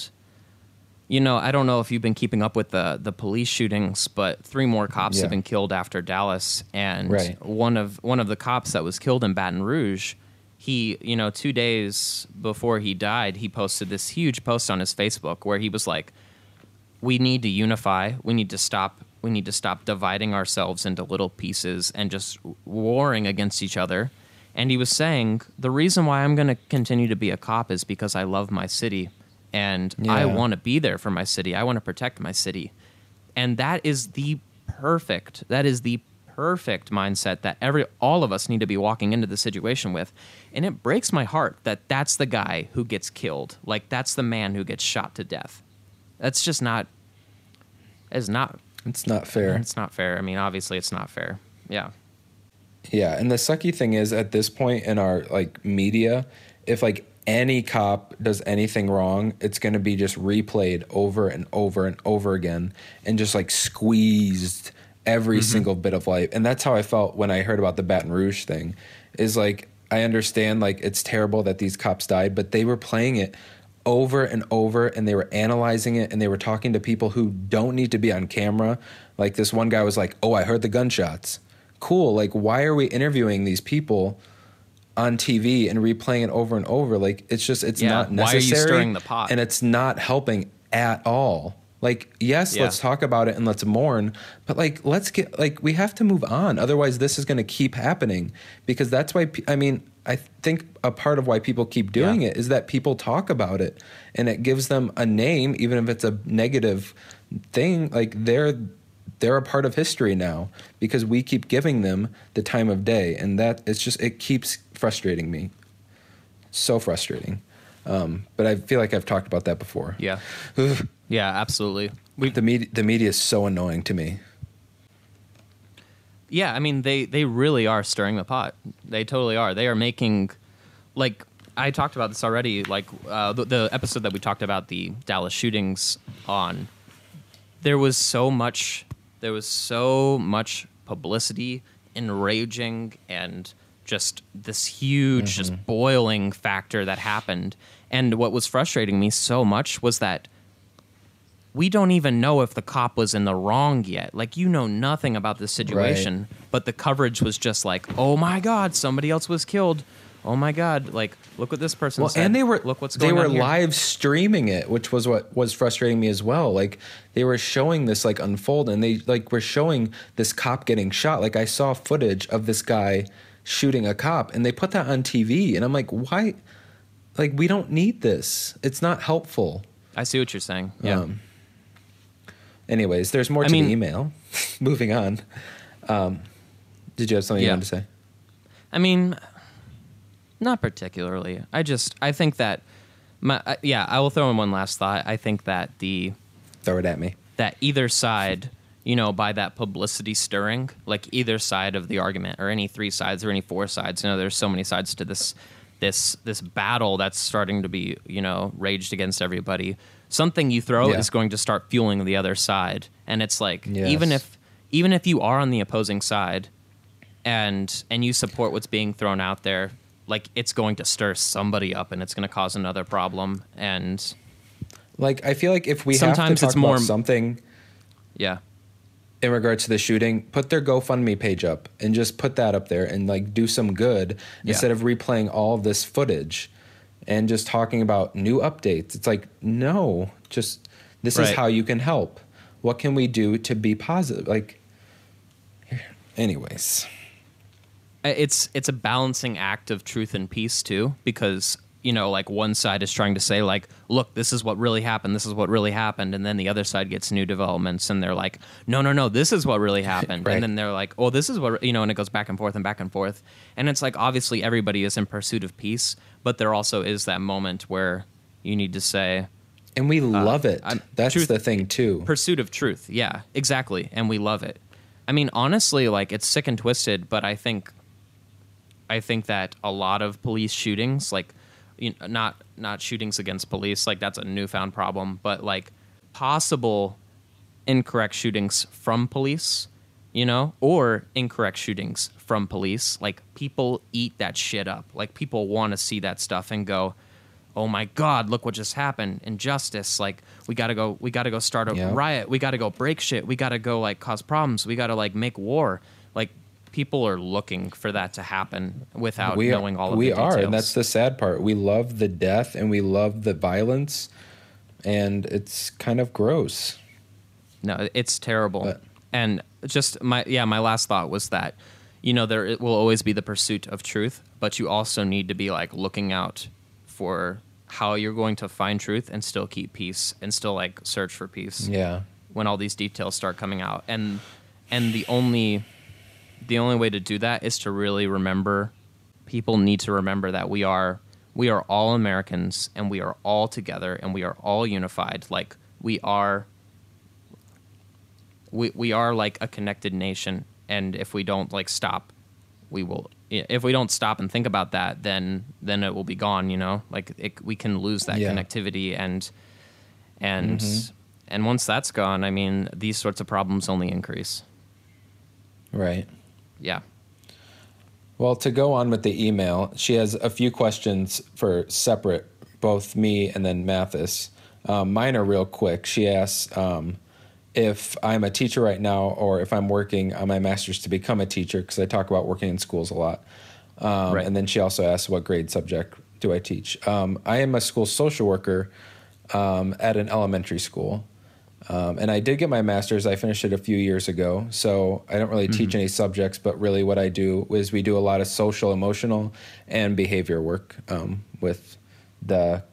you know, I don't know if you've been keeping up with the the police shootings, but three more cops Yeah. have been killed after Dallas and Right. one of one of the cops that was killed in Baton Rouge, he, you know, 2 days before he died, he posted this huge post on his Facebook where he was like we need to unify. We need to stop. We need to stop dividing ourselves into little pieces and just warring against each other. And he was saying the reason why I'm going to continue to be a cop is because I love my city, and I want to be there for my city. I want to protect my city. And that is the perfect that is the perfect mindset that every all of us need to be walking into the situation with. And it breaks my heart that that's the guy who gets killed. Like that's the man who gets shot to death. That's just not it's not It's not fair. it's not fair. I mean, obviously it's not fair. Yeah. Yeah, and the sucky thing is at this point in our like media, if like any cop does anything wrong, it's going to be just replayed over and over and over again and just like squeezed every mm-hmm. single bit of life. And that's how I felt when I heard about the Baton Rouge thing. Is like I understand like it's terrible that these cops died, but they were playing it over and over and they were analyzing it and they were talking to people who don't need to be on camera. Like this one guy was like, "Oh, I heard the gunshots." Cool. Like why are we interviewing these people on TV and replaying it over and over? Like it's just it's Yeah, not why are you necessary. stirring the pot? And it's not helping at all. Like yes, Yeah. let's talk about it and let's mourn, but like let's get like we have to move on. Otherwise, this is going to keep happening because that's why I mean I think a part of why people keep doing Yeah. it is that people talk about it and it gives them a name, even if it's a negative thing. Like they're they're a part of history now because we keep giving them the time of day, and that it's just it keeps frustrating me. So frustrating. Um, but I feel like I've talked about that before. Yeah. Yeah, absolutely. We the media the media is so annoying to me. Yeah, I mean they they really are stirring the pot. They totally are. They are making like I talked about this already. Like uh, the, the episode that we talked about the Dallas shootings on. There was so much. There was so much publicity, enraging, and just this huge, just boiling factor that happened. And what was frustrating me so much was that we don't even know if the cop was in the wrong yet. Like you know nothing about the situation, but the coverage was just like, "Oh my god, somebody else was killed." Oh my god, like look what this person Well, said. and they were look what's they were live streaming it, which was what was frustrating me as well. Like they were showing this like unfold, and they like were showing this cop getting shot. Like I saw footage of this guy shooting a cop, and they put that on TV, and I'm like, why? Like we don't need this. It's not helpful. I see what you're saying. Yeah. Um, anyways, there's more I to mean- the email. Moving on. Um, did you have something you wanted to say? I mean, not particularly. I just I think that my uh, yeah. I will throw in one last thought. I think that the Throw it at me. that either side, you know, by that publicity stirring, like either side of the argument, or any three sides, or any four sides. You know, there's so many sides to this this this battle that's starting to be you know raged against everybody. Something you throw Yeah. is going to start fueling the other side, and it's like even if even if you are on the opposing side, and and you support what's being thrown out there, like it's going to stir somebody up, and it's going to cause another problem, and Like I feel like if we have Sometimes to talk it's more- something yeah. in regards to the shooting, put their GoFundMe page up and just put that up there and like do some good Yeah. instead of replaying all this footage and just talking about new updates. It's like, no, just this is how you can help. What can we do to be positive? Like, anyways, it's it's a balancing act of truth and peace too because you know like one side is trying to say like look this is what really happened this is what really happened and then the other side gets new developments and they're like no no no this is what really happened Right. and then they're like oh this is what you know and it goes back and forth and back and forth and it's like obviously everybody is in pursuit of peace but there also is that moment where you need to say and we love it. Uh, I'm- That's truth- the thing too. pursuit of truth. Yeah, exactly. And we love it. I mean, honestly, like it's sick and twisted, but I think I think that a lot of police shootings, like you know, not not shootings against police, like that's a newfound problem, but like possible incorrect shootings from police, you know, or incorrect shootings from police, like people eat that shit up. Like people want to see that stuff and go, "Oh my god, look what just happened. Injustice. Like we got to go we got to go start a Yeah. riot. We got to go break shit. We got to go like cause problems. We got to like make war." People are looking for that to happen without we knowing all of we the details. We are, and that's the sad part. We love the death and we love the violence, and it's kind of gross. No, it's terrible. But- and just my yeah, my last thought was that you know there it will always be the pursuit of truth, but you also need to be like looking out for how you're going to find truth and still keep peace and still like search for peace Yeah. when all these details start coming out and and the only the only way to do that is to really remember people need to remember that we are we are all Americans and we are all together and we are all unified. Like we are we we are like a connected nation. And if we don't like stop we will if we don't stop and think about that then then it will be gone you know? Like it, we can lose that Yeah. connectivity and and mm-hmm. and once that's gone i mean these sorts of problems only increase. Right. Yeah Well, to go on with the email, she has a few questions for separate, both me and then Mathis. Um, mine are real quick. She asks um, if I'm a teacher right now or if I'm working on my master's to become a teacher, because I talk about working in schools a lot. Um, Right. And then she also asks what grade subject do I teach. Um, I am a school social worker um, at an elementary school. Um, and I did get my master's. I finished it a few years ago. So I don't really teach any subjects, but really what I do is we do a lot of social, emotional, and behavior work um, with the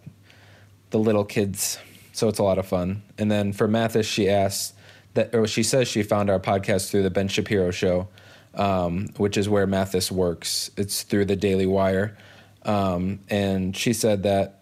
the little kids. So it's a lot of fun. And then for Mathis, she asks that, or she says she found our podcast through the Ben Shapiro show, um, which is where Mathis works. It's through the Daily Wire. Um, and she said that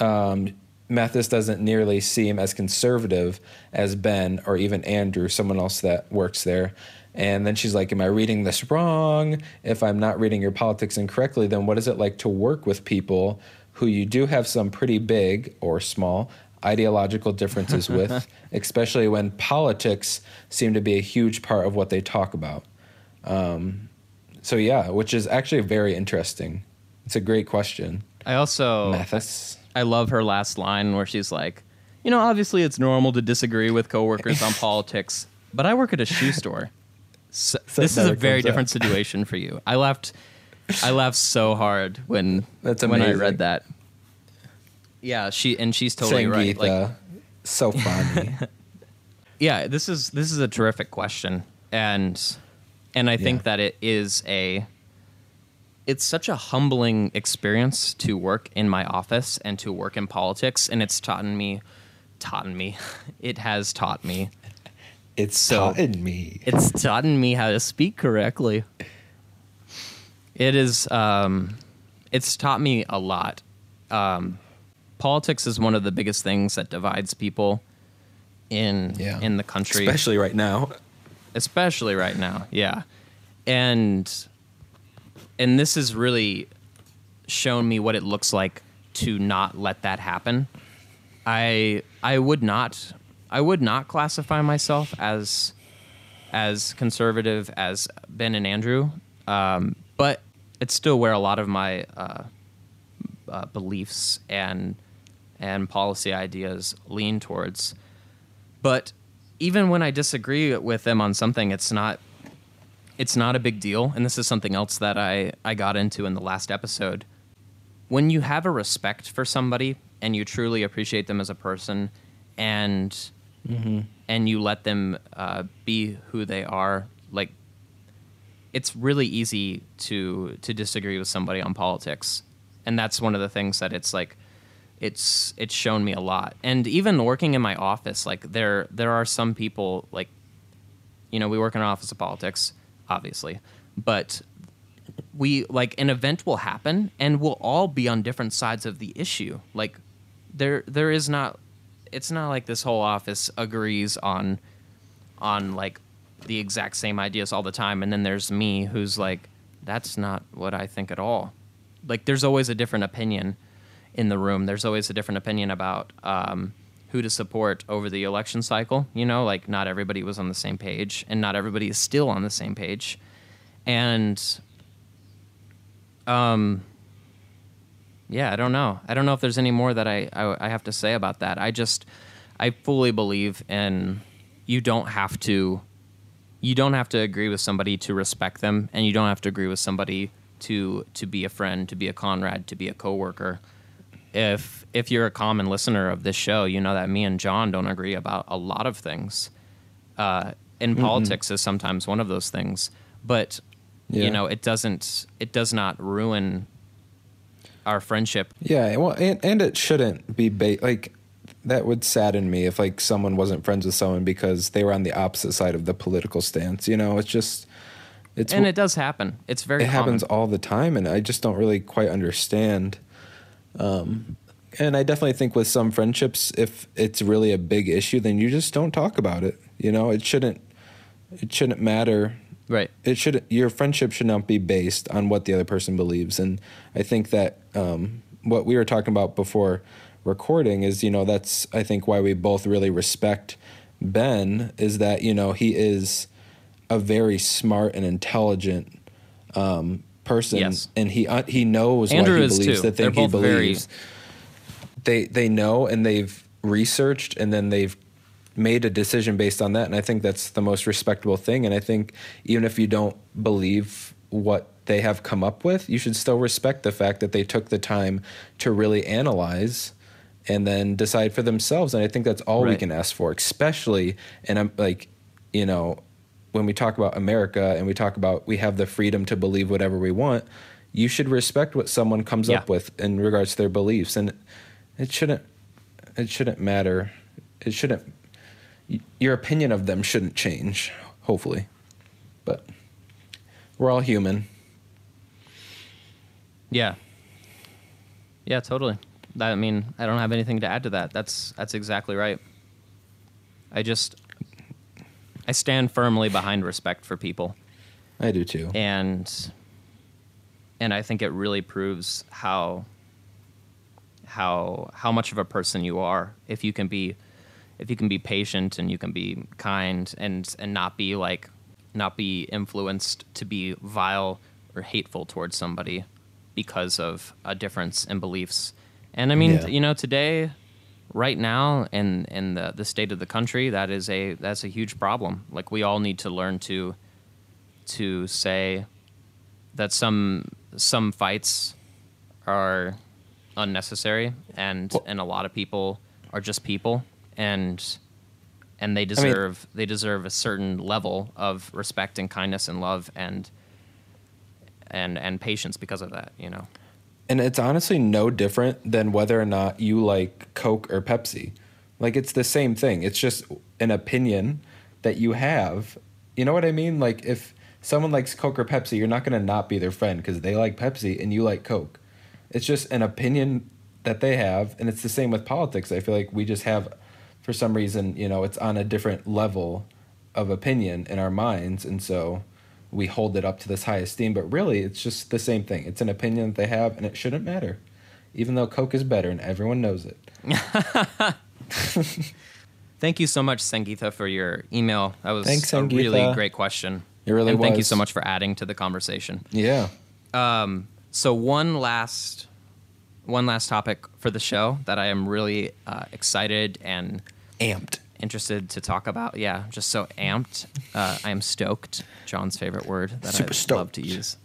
um, Mathis doesn't nearly seem as conservative as Ben or even Andrew, someone else that works there. And then she's like, Am I reading this wrong? If I'm not reading your politics incorrectly, then what is it like to work with people who you do have some pretty big or small ideological differences with, especially when politics seem to be a huge part of what they talk about? Um, so, yeah, which is actually very interesting. It's a great question. I also Mathis. I love her last line where she's like, you know, obviously it's normal to disagree with coworkers on politics, but I work at a shoe store. So, So this is a very up. different situation for you. I laughed, I laughed so hard when That's when I read that. Yeah, she and she's totally right. Like, so funny. yeah, this is this is a terrific question, and and I think Yeah. that it is a it's such a humbling experience to work in my office and to work in politics, and it's taught me, taught me, it has taught me, It's So- taught me. it's taught me how to speak correctly. It is, um, it's taught me a lot. Um, politics is one of the biggest things that divides people in Yeah. in the country Especially right now. especially right now yeah and and this has really shown me what it looks like to not let that happen. I i would not i would not classify myself as as conservative as ben and andrew um, but it's still where a lot of my uh, uh, beliefs and and policy ideas lean towards. But even when I disagree with them on something, it's not it's not a big deal. And this is something else that I, I got into in the last episode. When you have a respect for somebody and you truly appreciate them as a person and and you let them uh, be who they are, like it's really easy to to disagree with somebody on politics. And that's one of the things that it's like it's it's shown me a lot. And even working in my office, like there there are some people like you know, we work in an office of politics, obviously. But we like an event will happen and we'll all be on different sides of the issue. Like there there is not it's not like this whole office agrees on on like the exact same ideas all the time and then there's me who's like that's not what I think at all. Like there's always a different opinion in the room. There's always a different opinion about um, who to support over the election cycle. You know, like not everybody was on the same page, and not everybody is still on the same page. And, um, yeah, I don't know. I don't know if there's any more that I, I I have to say about that. I just I fully believe in you don't have to you don't have to agree with somebody to respect them, and you don't have to agree with somebody to to be a friend, to be a comrade, to be a coworker. If if you're a common listener of this show, you know that me and John don't agree about a lot of things. Uh, and politics is sometimes one of those things, but Yeah. you know it doesn't it does not ruin our friendship. Yeah, well, and, and it shouldn't be ba- like that would sadden me if like someone wasn't friends with someone because they were on the opposite side of the political stance. You know, it's just it's and it does happen. It's very it common. happens all the time, and I just don't really quite understand. Um, and I definitely think with some friendships, if it's really a big issue, then you just don't talk about it. You know, it shouldn't it shouldn't matter Right. it should your friendship should not be based on what the other person believes and i think that um, what we were talking about before recording is you know that's i think why we both really respect ben is that you know he is a very smart and intelligent um, person Yes. and he uh, he knows Andrew why he believes too. the thing he both very- believes they they know and they've researched and then they've made a decision based on that and i think that's the most respectable thing and i think even if you don't believe what they have come up with you should still respect the fact that they took the time to really analyze and then decide for themselves and i think that's all we can ask for especially and i'm like you know when we talk about america and we talk about we have the freedom to believe whatever we want you should respect what someone comes Yeah. up with in regards to their beliefs and it shouldn't it shouldn't matter it shouldn't your opinion of them shouldn't change hopefully but we're all human Yeah. Yeah, totally. That, I mean, I don't have anything to add to that. That's that's exactly right. I just I stand firmly behind respect for people i do too and and I think it really proves how how how much of a person you are if you can be if you can be patient and you can be kind and and not be like not be influenced to be vile or hateful towards somebody because of a difference in beliefs. And I mean, Yeah. you know, today right now in in the the state of the country that is a that's a huge problem. Like we all need to learn to to say that some some fights are unnecessary and Well- and a lot of people are just people and and they deserve they deserve a certain level of respect and kindness and love and and and patience because of that you know And it's honestly no different than whether or not you like Coke or Pepsi. Like it's the same thing. It's just an opinion that you have. You know what I mean? Like if someone likes Coke or Pepsi, you're not going to not be their friend because they like Pepsi and you like Coke. It's just an opinion that they have, and it's the same with politics. I feel like we just have, for some reason, you know, it's on a different level of opinion in our minds, and so we hold it up to this high esteem. But really, it's just the same thing. It's an opinion that they have, and it shouldn't matter, even though Coke is better and everyone knows it. thank you so much sangeetha for your email that was Thanks, a really great question It really and thank you so much for adding to the conversation Yeah. so one last one last topic for the show that i am really uh, excited and Amped. Interested to talk about yeah just so amped uh, i am stoked john's favorite word that Super i love to use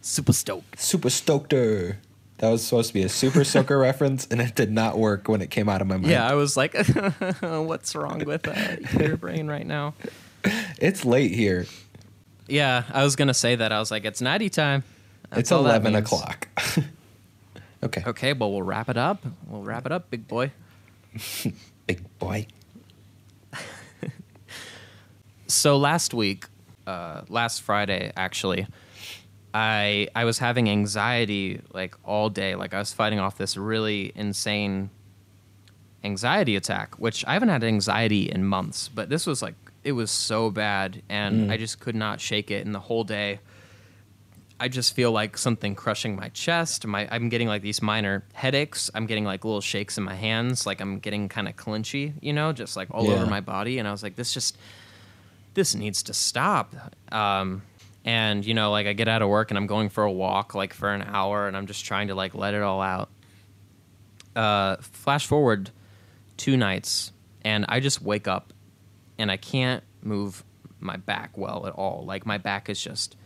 super stoked Super Stokter. That was supposed to be a Super Soaker reference, and it did not work when it came out of my mouth. Yeah, I was like, what's wrong with uh, your brain right now? It's late here. Yeah, I was gonna say that. I was like, it's nighty time. That's it's 11 o'clock. okay. Okay, well we'll wrap it up. We'll wrap it up, big boy. Big boy. So last week, uh, last Friday actually, I I was having anxiety like all day. Like I was fighting off this really insane anxiety attack, which I haven't had anxiety in months, but this was like it was so bad and I just could not shake it and the whole day I just feel like something crushing my chest. My I'm getting like these minor headaches. I'm getting like little shakes in my hands, like I'm getting kind of clinchy, you know, just like all Yeah. over my body and I was like this just this needs to stop. Um and you know, like I get out of work and I'm going for a walk like for an hour and I'm just trying to like let it all out. Uh flash forward two nights and I just wake up and I can't move my back well at all. Like my back is just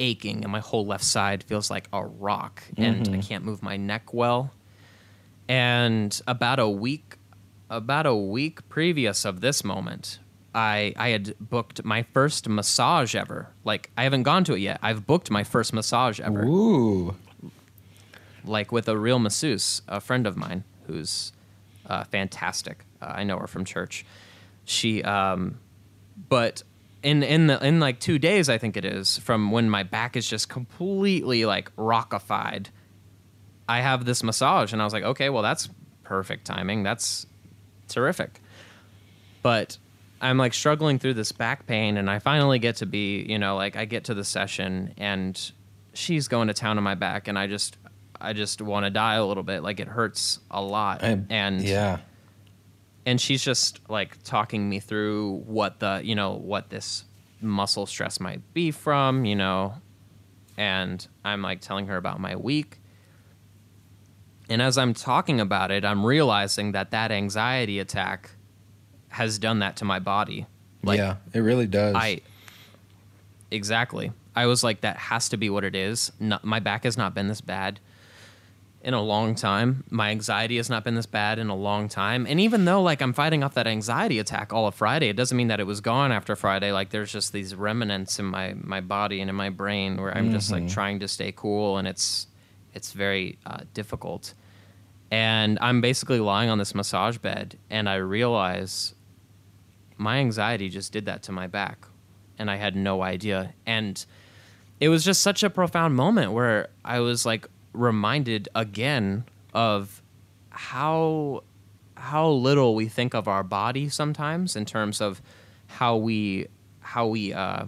aching and my whole left side feels like a rock and I can't move my neck well. And about a week about a week previous of this moment, I I had booked my first massage ever. Like I haven't gone to it yet. I've booked my first massage ever. Ooh. like with a real masseuse, a friend of mine who's uh, fantastic. Uh, I know her from church. She, um, but in in the in like two days, I think it is from when my back is just completely like rockified. I have this massage, and I was like, okay, well, that's perfect timing. That's terrific. But I'm like struggling through this back pain, and I finally get to be, you know, like I get to the session, and she's going to town on my back, and I just, I just want to die a little bit. Like it hurts a lot, I- and yeah. And she's just like talking me through what the you know what this muscle stress might be from you know? And i'm like telling her about my week. And as i'm talking about it i'm realizing that that anxiety attack has done that to my body. Like yeah, it really does. i exactly. I was like that has to be what it is. No, my back has not been this bad in a long time. My anxiety has not been this bad in a long time. And even though like I'm fighting off that anxiety attack all of Friday, it doesn't mean that it was gone after Friday. Like there's just these remnants in my my body and in my brain where I'm just like trying to stay cool and it's it's very uh, difficult. And I'm basically lying on this massage bed and I realize my anxiety just did that to my back and I had no idea. And it was just such a profound moment where I was like reminded again of how how little we think of our body sometimes in terms of how we how we uh,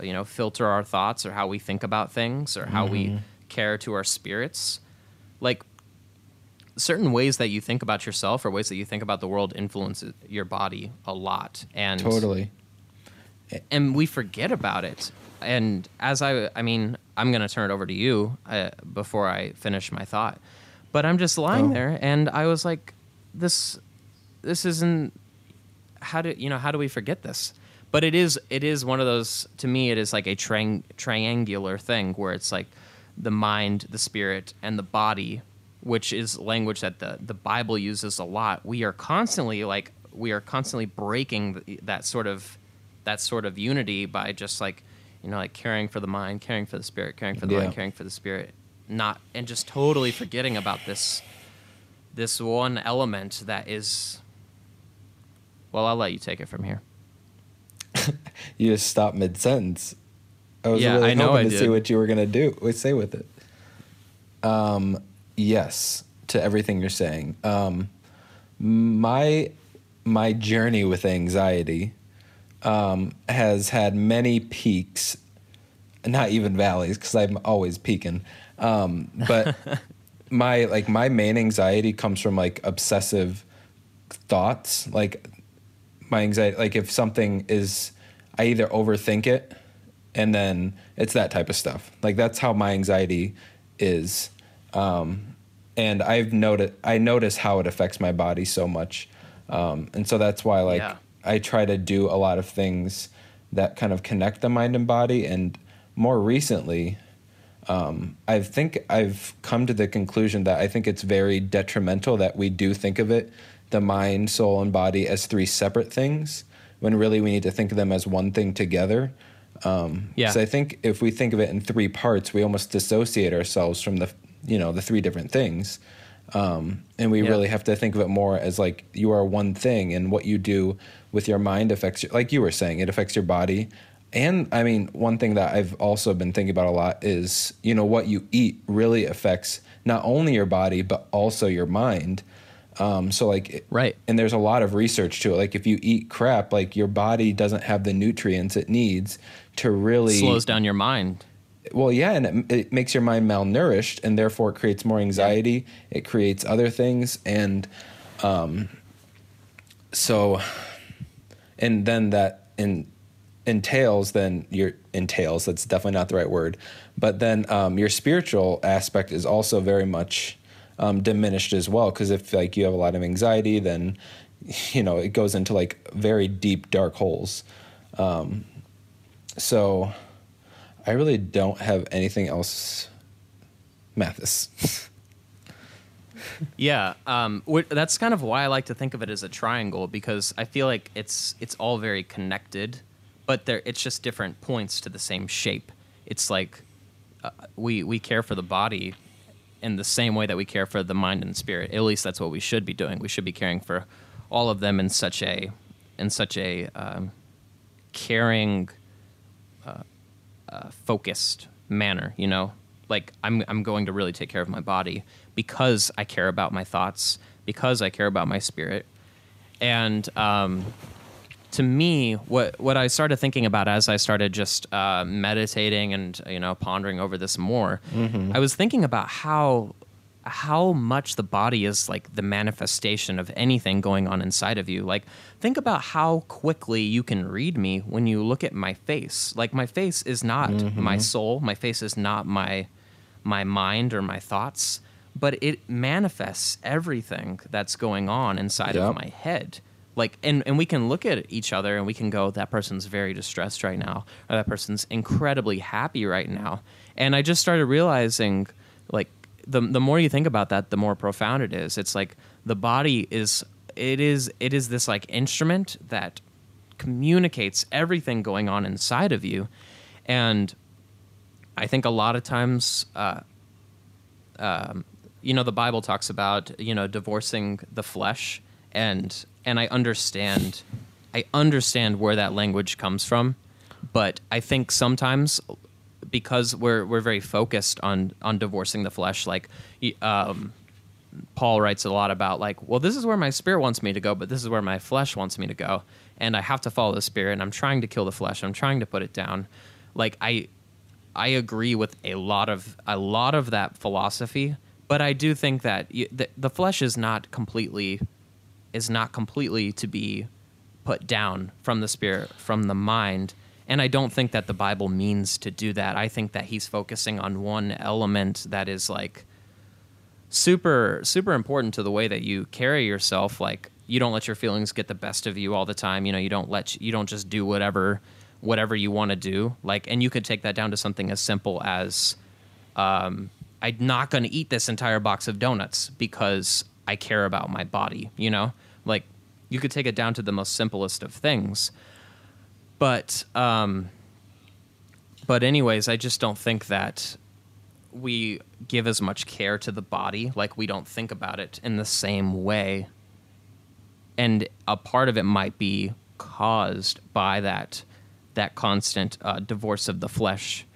you know filter our thoughts or how we think about things or how we care to our spirits like certain ways that you think about yourself or ways that you think about the world influences your body a lot and totally. and we forget about it. And as I, I mean, I'm going to turn it over to you uh, before I finish my thought. But I'm just lying Oh. there, and I was like, "This, this isn't how do you know how do we forget this?" But it is, it is one of those. To me, it is like a triang- triangular thing where it's like the mind, the spirit, and the body, which is language that the the Bible uses a lot. We are constantly like we are constantly breaking th- that sort of that sort of unity by just like you know like caring for the mind caring for the spirit caring for the Yeah. mind caring for the spirit not and just totally forgetting about this this one element that is well i'll let you take it from here You just stopped mid sentence. I was Yeah, really I hoping I to see what you were gonna do. Say with it? Um, yes to everything you're saying. Um, my my journey with anxiety um, has had many peaks, not even valleys, because I'm always peaking. Um, but my like my main anxiety comes from like obsessive thoughts, like my anxiety like if something is i either overthink it and then it's that type of stuff like that's how my anxiety is um, and i've noted i notice how it affects my body so much um, and so that's why like Yeah. I try to do a lot of things that kind of connect the mind and body and more recently um, I think I've come to the conclusion that I think it's very detrimental that we do think of it, the mind, soul, and body, as three separate things, when really we need to think of them as one thing together. Um, Yeah. So I think if we think of it in three parts, we almost dissociate ourselves from the, you know, the three different things. Um, and we Yeah. really have to think of it more as like you are one thing, and what you do with your mind affects, your, like you were saying, it affects your body. And I mean, one thing that I've also been thinking about a lot is, you know, what you eat really affects not only your body but also your mind. Um, so like, Right. And there's a lot of research to it. Like, if you eat crap, like your body doesn't have the nutrients it needs to really slows down your mind well, yeah, and it, it makes your mind malnourished, and therefore it creates more anxiety. It creates other things, and um, so, and then that in, entails then your entails. That's definitely not the right word, but then um, your spiritual aspect is also very much um, diminished as well. Because if like you have a lot of anxiety, then you know it goes into like very deep dark holes. Um, so. I really don't have anything else. Mathis. Yeah, um, wh- that's kind of why I like to think of it as a triangle because I feel like it's it's all very connected, but there it's just different points to the same shape. It's like uh, we we care for the body, in the same way that we care for the mind and spirit. At least that's what we should be doing. We should be caring for all of them in such a in such a um, caring, uh, uh, focused manner. You know, like I'm I'm going to really take care of my body because I care about my thoughts, because I care about my spirit, and um, to me, what what I started thinking about as I started just uh, meditating and you know pondering over this more, Mm-hmm. I was thinking about how how much the body is like the manifestation of anything going on inside of you. Like think about how quickly you can read me when you look at my face. Like my face is not Mm-hmm. my soul. My face is not my my mind or my thoughts, but it manifests everything that's going on inside Yep. of my head. Like and, and we can look at each other and we can go that person's very distressed right now or that person's incredibly happy right now. And i just started realizing like the, the more you think about that the more profound it is. It's like the body is it is it is this like instrument that communicates everything going on inside of you. And i think a lot of times uh, um, you know the bible talks about you know divorcing the flesh and and i understand i understand where that language comes from but i think sometimes because we're we're very focused on on divorcing the flesh like um Paul writes a lot about like, well, this is where my spirit wants me to go, but this is where my flesh wants me to go, and I have to follow the spirit. And I'm trying to kill the flesh. I'm trying to put it down. Like I, I agree with a lot of a lot of that philosophy, but I do think that y- the, the flesh is not completely is not completely to be put down from the spirit, from the mind. And I don't think that the Bible means to do that. I think that he's focusing on one element that is like super super important to the way that you carry yourself like you don't let your feelings get the best of you all the time you know you don't let you don't just do whatever whatever you want to do like and you could take that down to something as simple as um, i'm not going to eat this entire box of donuts because i care about my body you know? Like you could take it down to the most simplest of things. But um but anyways i just don't think that we give as much care to the body like we don't think about it in the same way. And a part of it might be caused by that that constant uh, divorce of the flesh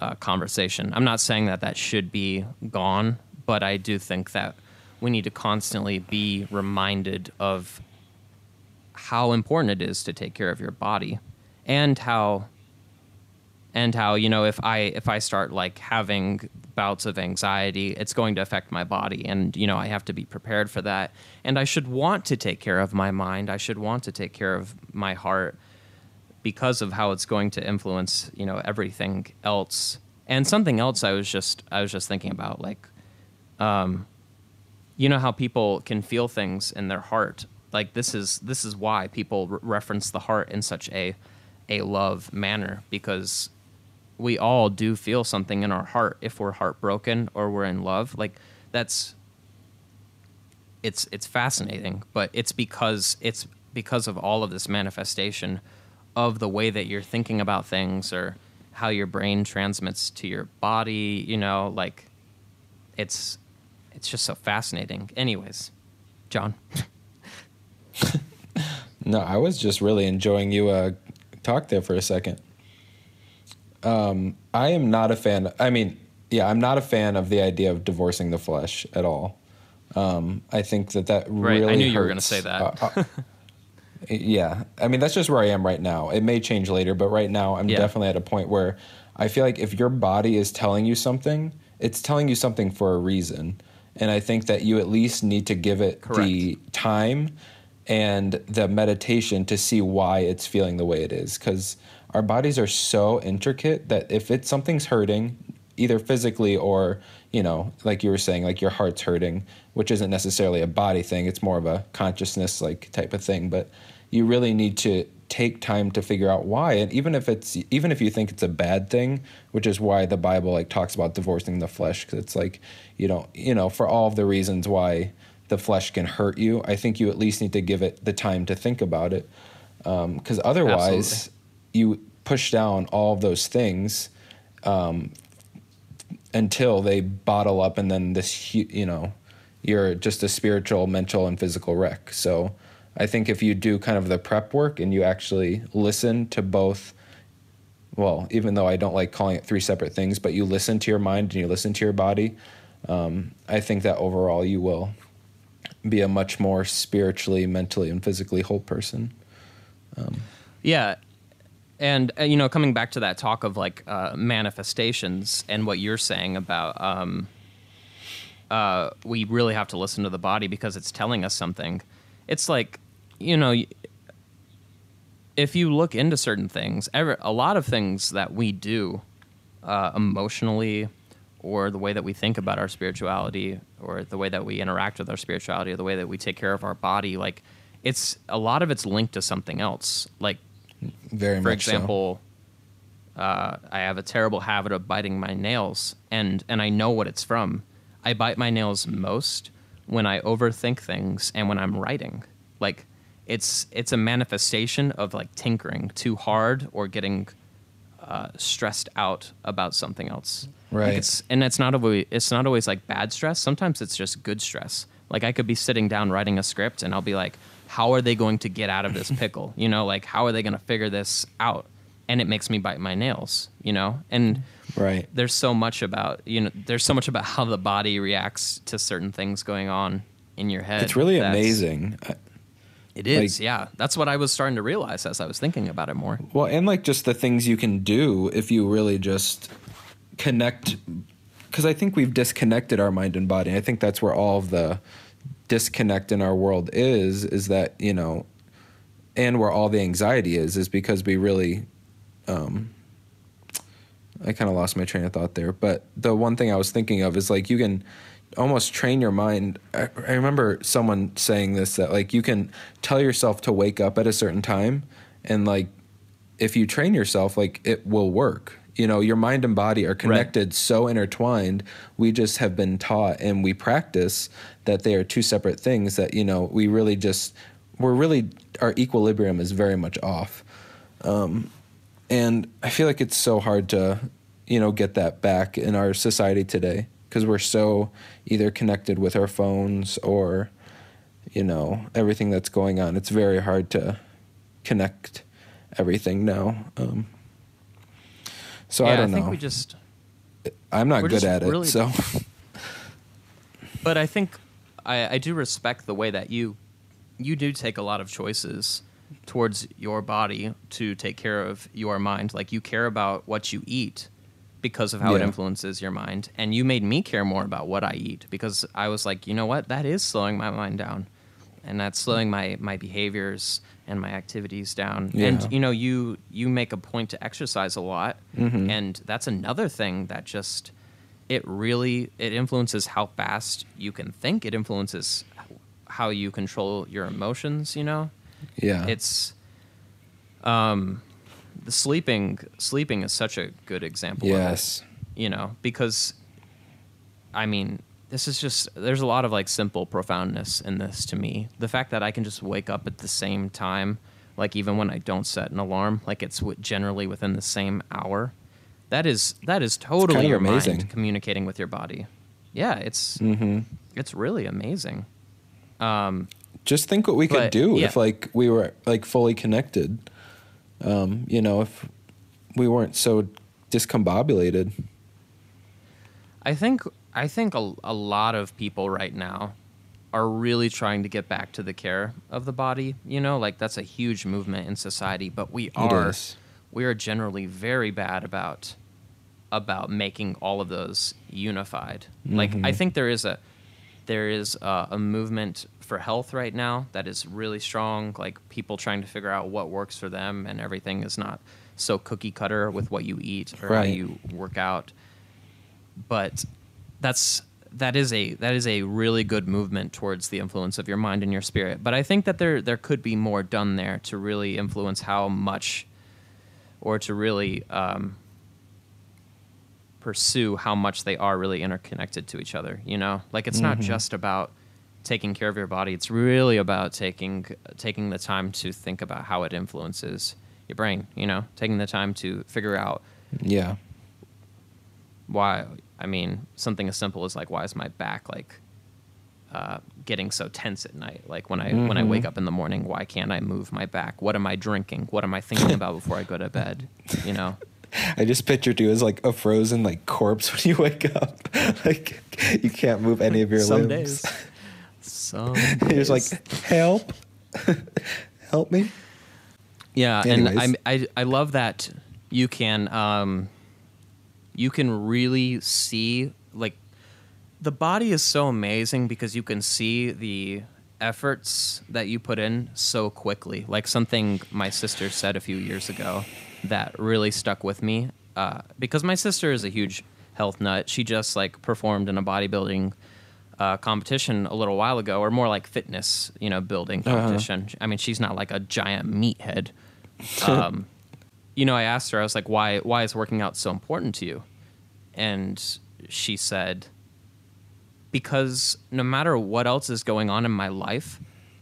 uh, conversation. I'm not saying that that should be gone but i do think that we need to constantly be reminded of how important it is to take care of your body and how and how you know if i if i start like having bouts of anxiety it's going to affect my body and you know i have to be prepared for that. And i should want to take care of my mind. I should want to take care of my heart because of how it's going to influence you know everything else. And something else i was just i was just thinking about like um you know how people can feel things in their heart? Like this is this is why people re- reference the heart in such a a love manner because we all do feel something in our heart if we're heartbroken or we're in love. Like that's it's it's fascinating but it's because it's because of all of this manifestation of the way that you're thinking about things or how your brain transmits to your body you know like it's it's just so fascinating anyways john No, I was just really enjoying you uh, talk there for a second. Um, I am not a fan. I mean, yeah, I'm not a fan of the idea of divorcing the flesh at all. Um, I think that that Right, I really. knew you were gonna say that. Uh, uh, yeah, I mean that's just where I am right now. It may change later, but right now I'm Yeah. definitely at a point where I feel like if your body is telling you something, it's telling you something for a reason, and I think that you at least need to give it the time and the meditation to see why it's feeling the way it is. Because our bodies are so intricate that if it's something's hurting either physically or you know like you were saying like your heart's hurting which isn't necessarily a body thing it's more of a consciousness like type of thing. But you really need to take time to figure out why. And even if it's even if you think it's a bad thing which is why the bible like talks about divorcing the flesh because it's like you know you know for all of the reasons why the flesh can hurt you i think you at least need to give it the time to think about it. Because otherwise you push down all of those things um, until they bottle up and then this you know you're just a spiritual mental and physical wreck. So i think if you do kind of the prep work and you actually listen to both well even though i don't like calling it three separate things but you listen to your mind and you listen to your body um, i think that overall you will be a much more spiritually mentally and physically whole person Yeah. And, uh, you know, coming back to that talk of like uh, manifestations and what you're saying about um, uh, we really have to listen to the body because it's telling us something. It's like, you know, if you look into certain things, ever, a lot of things that we do uh, emotionally or the way that we think about our spirituality or the way that we interact with our spirituality or the way that we take care of our body, like it's a lot of it's linked to something else. Like very for much so. example, uh, I have a terrible habit of biting my nails, and and I know what it's from. I bite my nails most when I overthink things and when I'm writing. Like it's it's a manifestation of like tinkering too hard or getting uh, stressed out about something else. Right. Like, it's, and it's not always it's not always like bad stress. Sometimes it's just good stress. Like I could be sitting down writing a script and I'll be like, how are they going to get out of this pickle? You know, like how are they going to figure this out? And it makes me bite my nails. You know, and right there's so much about you know there's so much about how the body reacts to certain things going on in your head. it's really amazing It is, Like- yeah. That's what I was starting to realize as I was thinking about it more. Well, and like just the things you can do if you really just connect. Because I think we've disconnected our mind and body. I think that's where all of the disconnect in our world is, is that, you know, and where all the anxiety is, is because we really. Um, I kind of lost my train of thought there. But the one thing I was thinking of is like you can almost train your mind. I, I remember someone saying this that like you can tell yourself to wake up at a certain time and like if you train yourself like it will work. You know your mind and body are connected so intertwined. We just have been taught and we practice that they are two separate things that you know we really just we're really our equilibrium is very much off. Um, and i feel like it's so hard to you know get that back in our society today because we're so either connected with our phones or you know everything that's going on it's very hard to connect everything now um, so yeah, i don't I think know. we just i'm not good at it so. But I think I, I do respect the way that you you do take a lot of choices towards your body to take care of your mind. Like you care about what you eat because of how it influences your mind. And you made me care more about what I eat because I was like, you know what, that is slowing my mind down. And that's slowing my, my behaviors and my activities down. Yeah. And you know, you you make a point to exercise a lot. Mhm. And that's another thing that just it really it influences how fast you can think it influences how you control your emotions you know yeah it's um the sleeping sleeping is such a good example yes it, you know because i mean this is just there's a lot of like simple profoundness in this to me. The fact that i can just wake up at the same time like even when i don't set an alarm like it's w- generally within the same hour that is that is totally kind of your amazing. mind communicating with your body. Yeah it's hmm it's really amazing. Um just think what we could But, do yeah. if like we were like fully connected um you know if we weren't so discombobulated I think I think a, a lot of people right now are really trying to get back to the care of the body. You know, like that's a huge movement in society, but we are we are generally very bad about about making all of those unified. Like I Mhm. think there is a there is a, a movement for health right now that is really strong. Like people trying to figure out what works for them, and everything is not so cookie cutter with what you eat or how you work out. But that's that is a that is a really good movement towards the influence of your mind and your spirit. But I think that there there could be more done there to really influence how much, or to really um, pursue how much they are really interconnected to each other. You know, like it's not Mhm. just about taking care of your body. It's really about taking taking the time to think about how it influences your brain. You know, taking the time to figure out yeah why I mean, something as simple as like, why is my back like uh, getting so tense at night? Like when I when I wake up in the morning, why can't I move my back? What am I drinking? What am I thinking about before I go to bed? You know. I just pictured you as like a frozen like corpse when you wake up. like you can't move any of your Some limbs. days. Some You're just days. like, help, help me. Yeah, Anyways. and I, I I love that you can um you can really see like the body is so amazing because you can see the efforts that you put in so quickly. Like something my sister said a few years ago that really stuck with me uh, because my sister is a huge health nut. She just like performed in a bodybuilding uh, competition a little while ago, or more like fitness, you know, building Uh-huh. competition. I mean, she's not like a giant meathead. Um, you know, I asked her, I was like, why, why is working out so important to you? And she said, because no matter what else is going on in my life,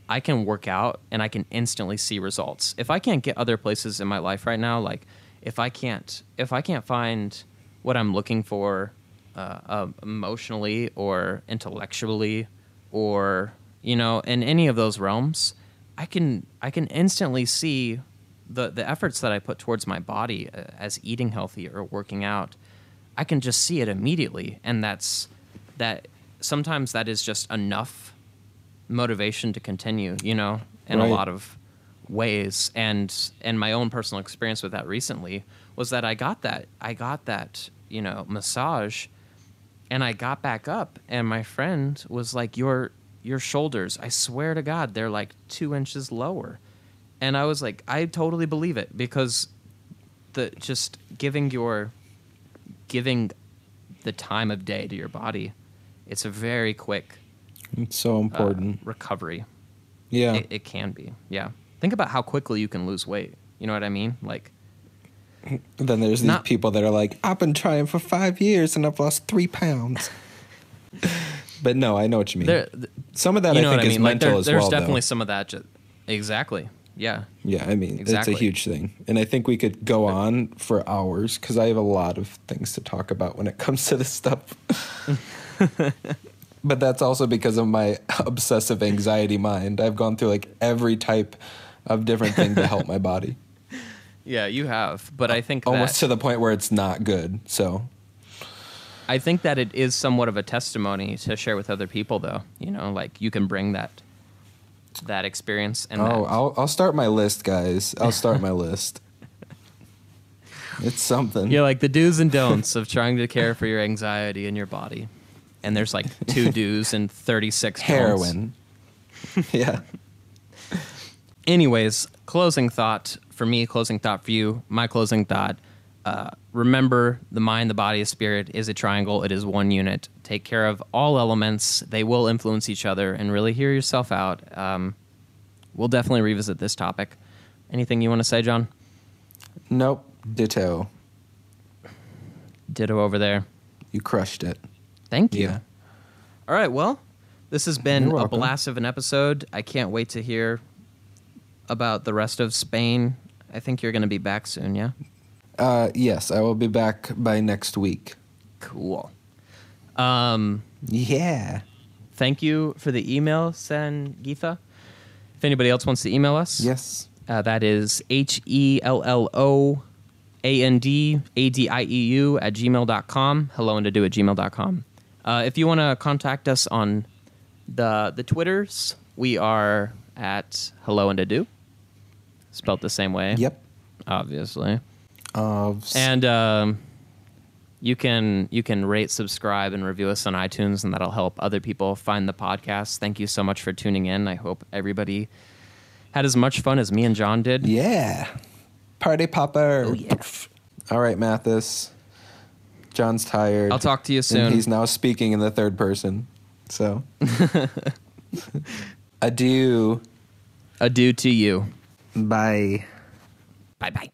I can work out and I can instantly see results. If I can't get other places in my life right now, like if I can't, if I can't find what I'm looking for uh, uh, emotionally or intellectually, or you know, in any of those realms, I can I can instantly see the the efforts that I put towards my body uh, as eating healthy or working out. I can just see it immediately, and that's that. Sometimes that is just enough motivation to continue. You know, in Right. a lot of ways, and and my own personal experience with that recently was that I got that I got that you know massage, and I got back up, and my friend was like, "Your your shoulders, I swear to God, they're like two inches lower," and I was like, "I totally believe it because the just giving your giving the time of day to your body, it's a very quick It's so uh, important. recovery. yeah. It, it can be, yeah. Think about how quickly you can lose weight. You know what I mean? Like, then there's these not- people that are like, I've been trying for five years and I've lost three pounds. but no, I know what you mean. there, Some of that you I know think what I is mean? Like, mental there, as there's well. definitely though. some of that. Just, exactly. Yeah. Yeah, I mean, Exactly. it's a huge thing. And I think we could go on for hours because I have a lot of things to talk about when it comes to this stuff. but that's also because of my obsessive anxiety mind. I've gone through like every type of different thing to help my body, Yeah, you have. But I think almost that, to the point where it's not good. So, I think that it is somewhat of a testimony to share with other people, though. You know, like you can bring that that experience and oh, that, I'll, I'll start my list, guys. I'll start my list. It's something. You're like the do's and don'ts of trying to care for your anxiety in your body. And there's like two do's and 36 don'ts. Heroin. yeah. Anyways, closing thought for me, closing thought for you, my closing thought. Uh, remember, the mind, the body, the spirit is a triangle. It is one unit. Take care of all elements. They will influence each other, and really hear yourself out. Um, we'll definitely revisit this topic. Anything you want to say, John? Nope. Ditto. Ditto over there. You crushed it. Thank you. Yeah. All right. Well, this has been a blast of an episode. I can't wait to hear about the rest of Spain. I think you're going to be back soon, yeah? Uh, yes, I will be back by next week. Cool. Um, Yeah. thank you for the email, Sangeetha. If anybody else wants to email us, Yes. uh, that is H E L L O A N D A D I E U at gmail.com. Hello and adieu at gmail.com. Uh, if you want to contact us on the the Twitters, we are at hello and adieu, spelt the same way. Yep. Obviously. S- And um, you can you can rate, subscribe, and review us on iTunes, and that'll help other people find the podcast. Thank you so much for tuning in. I hope everybody had as much fun as me and John did. yeah. Party popper. Oh, yeah. All right, Mathis. John's tired. I'll talk to you And soon. he's now speaking in the third person. So. Adieu. Adieu to you. Bye. Bye bye.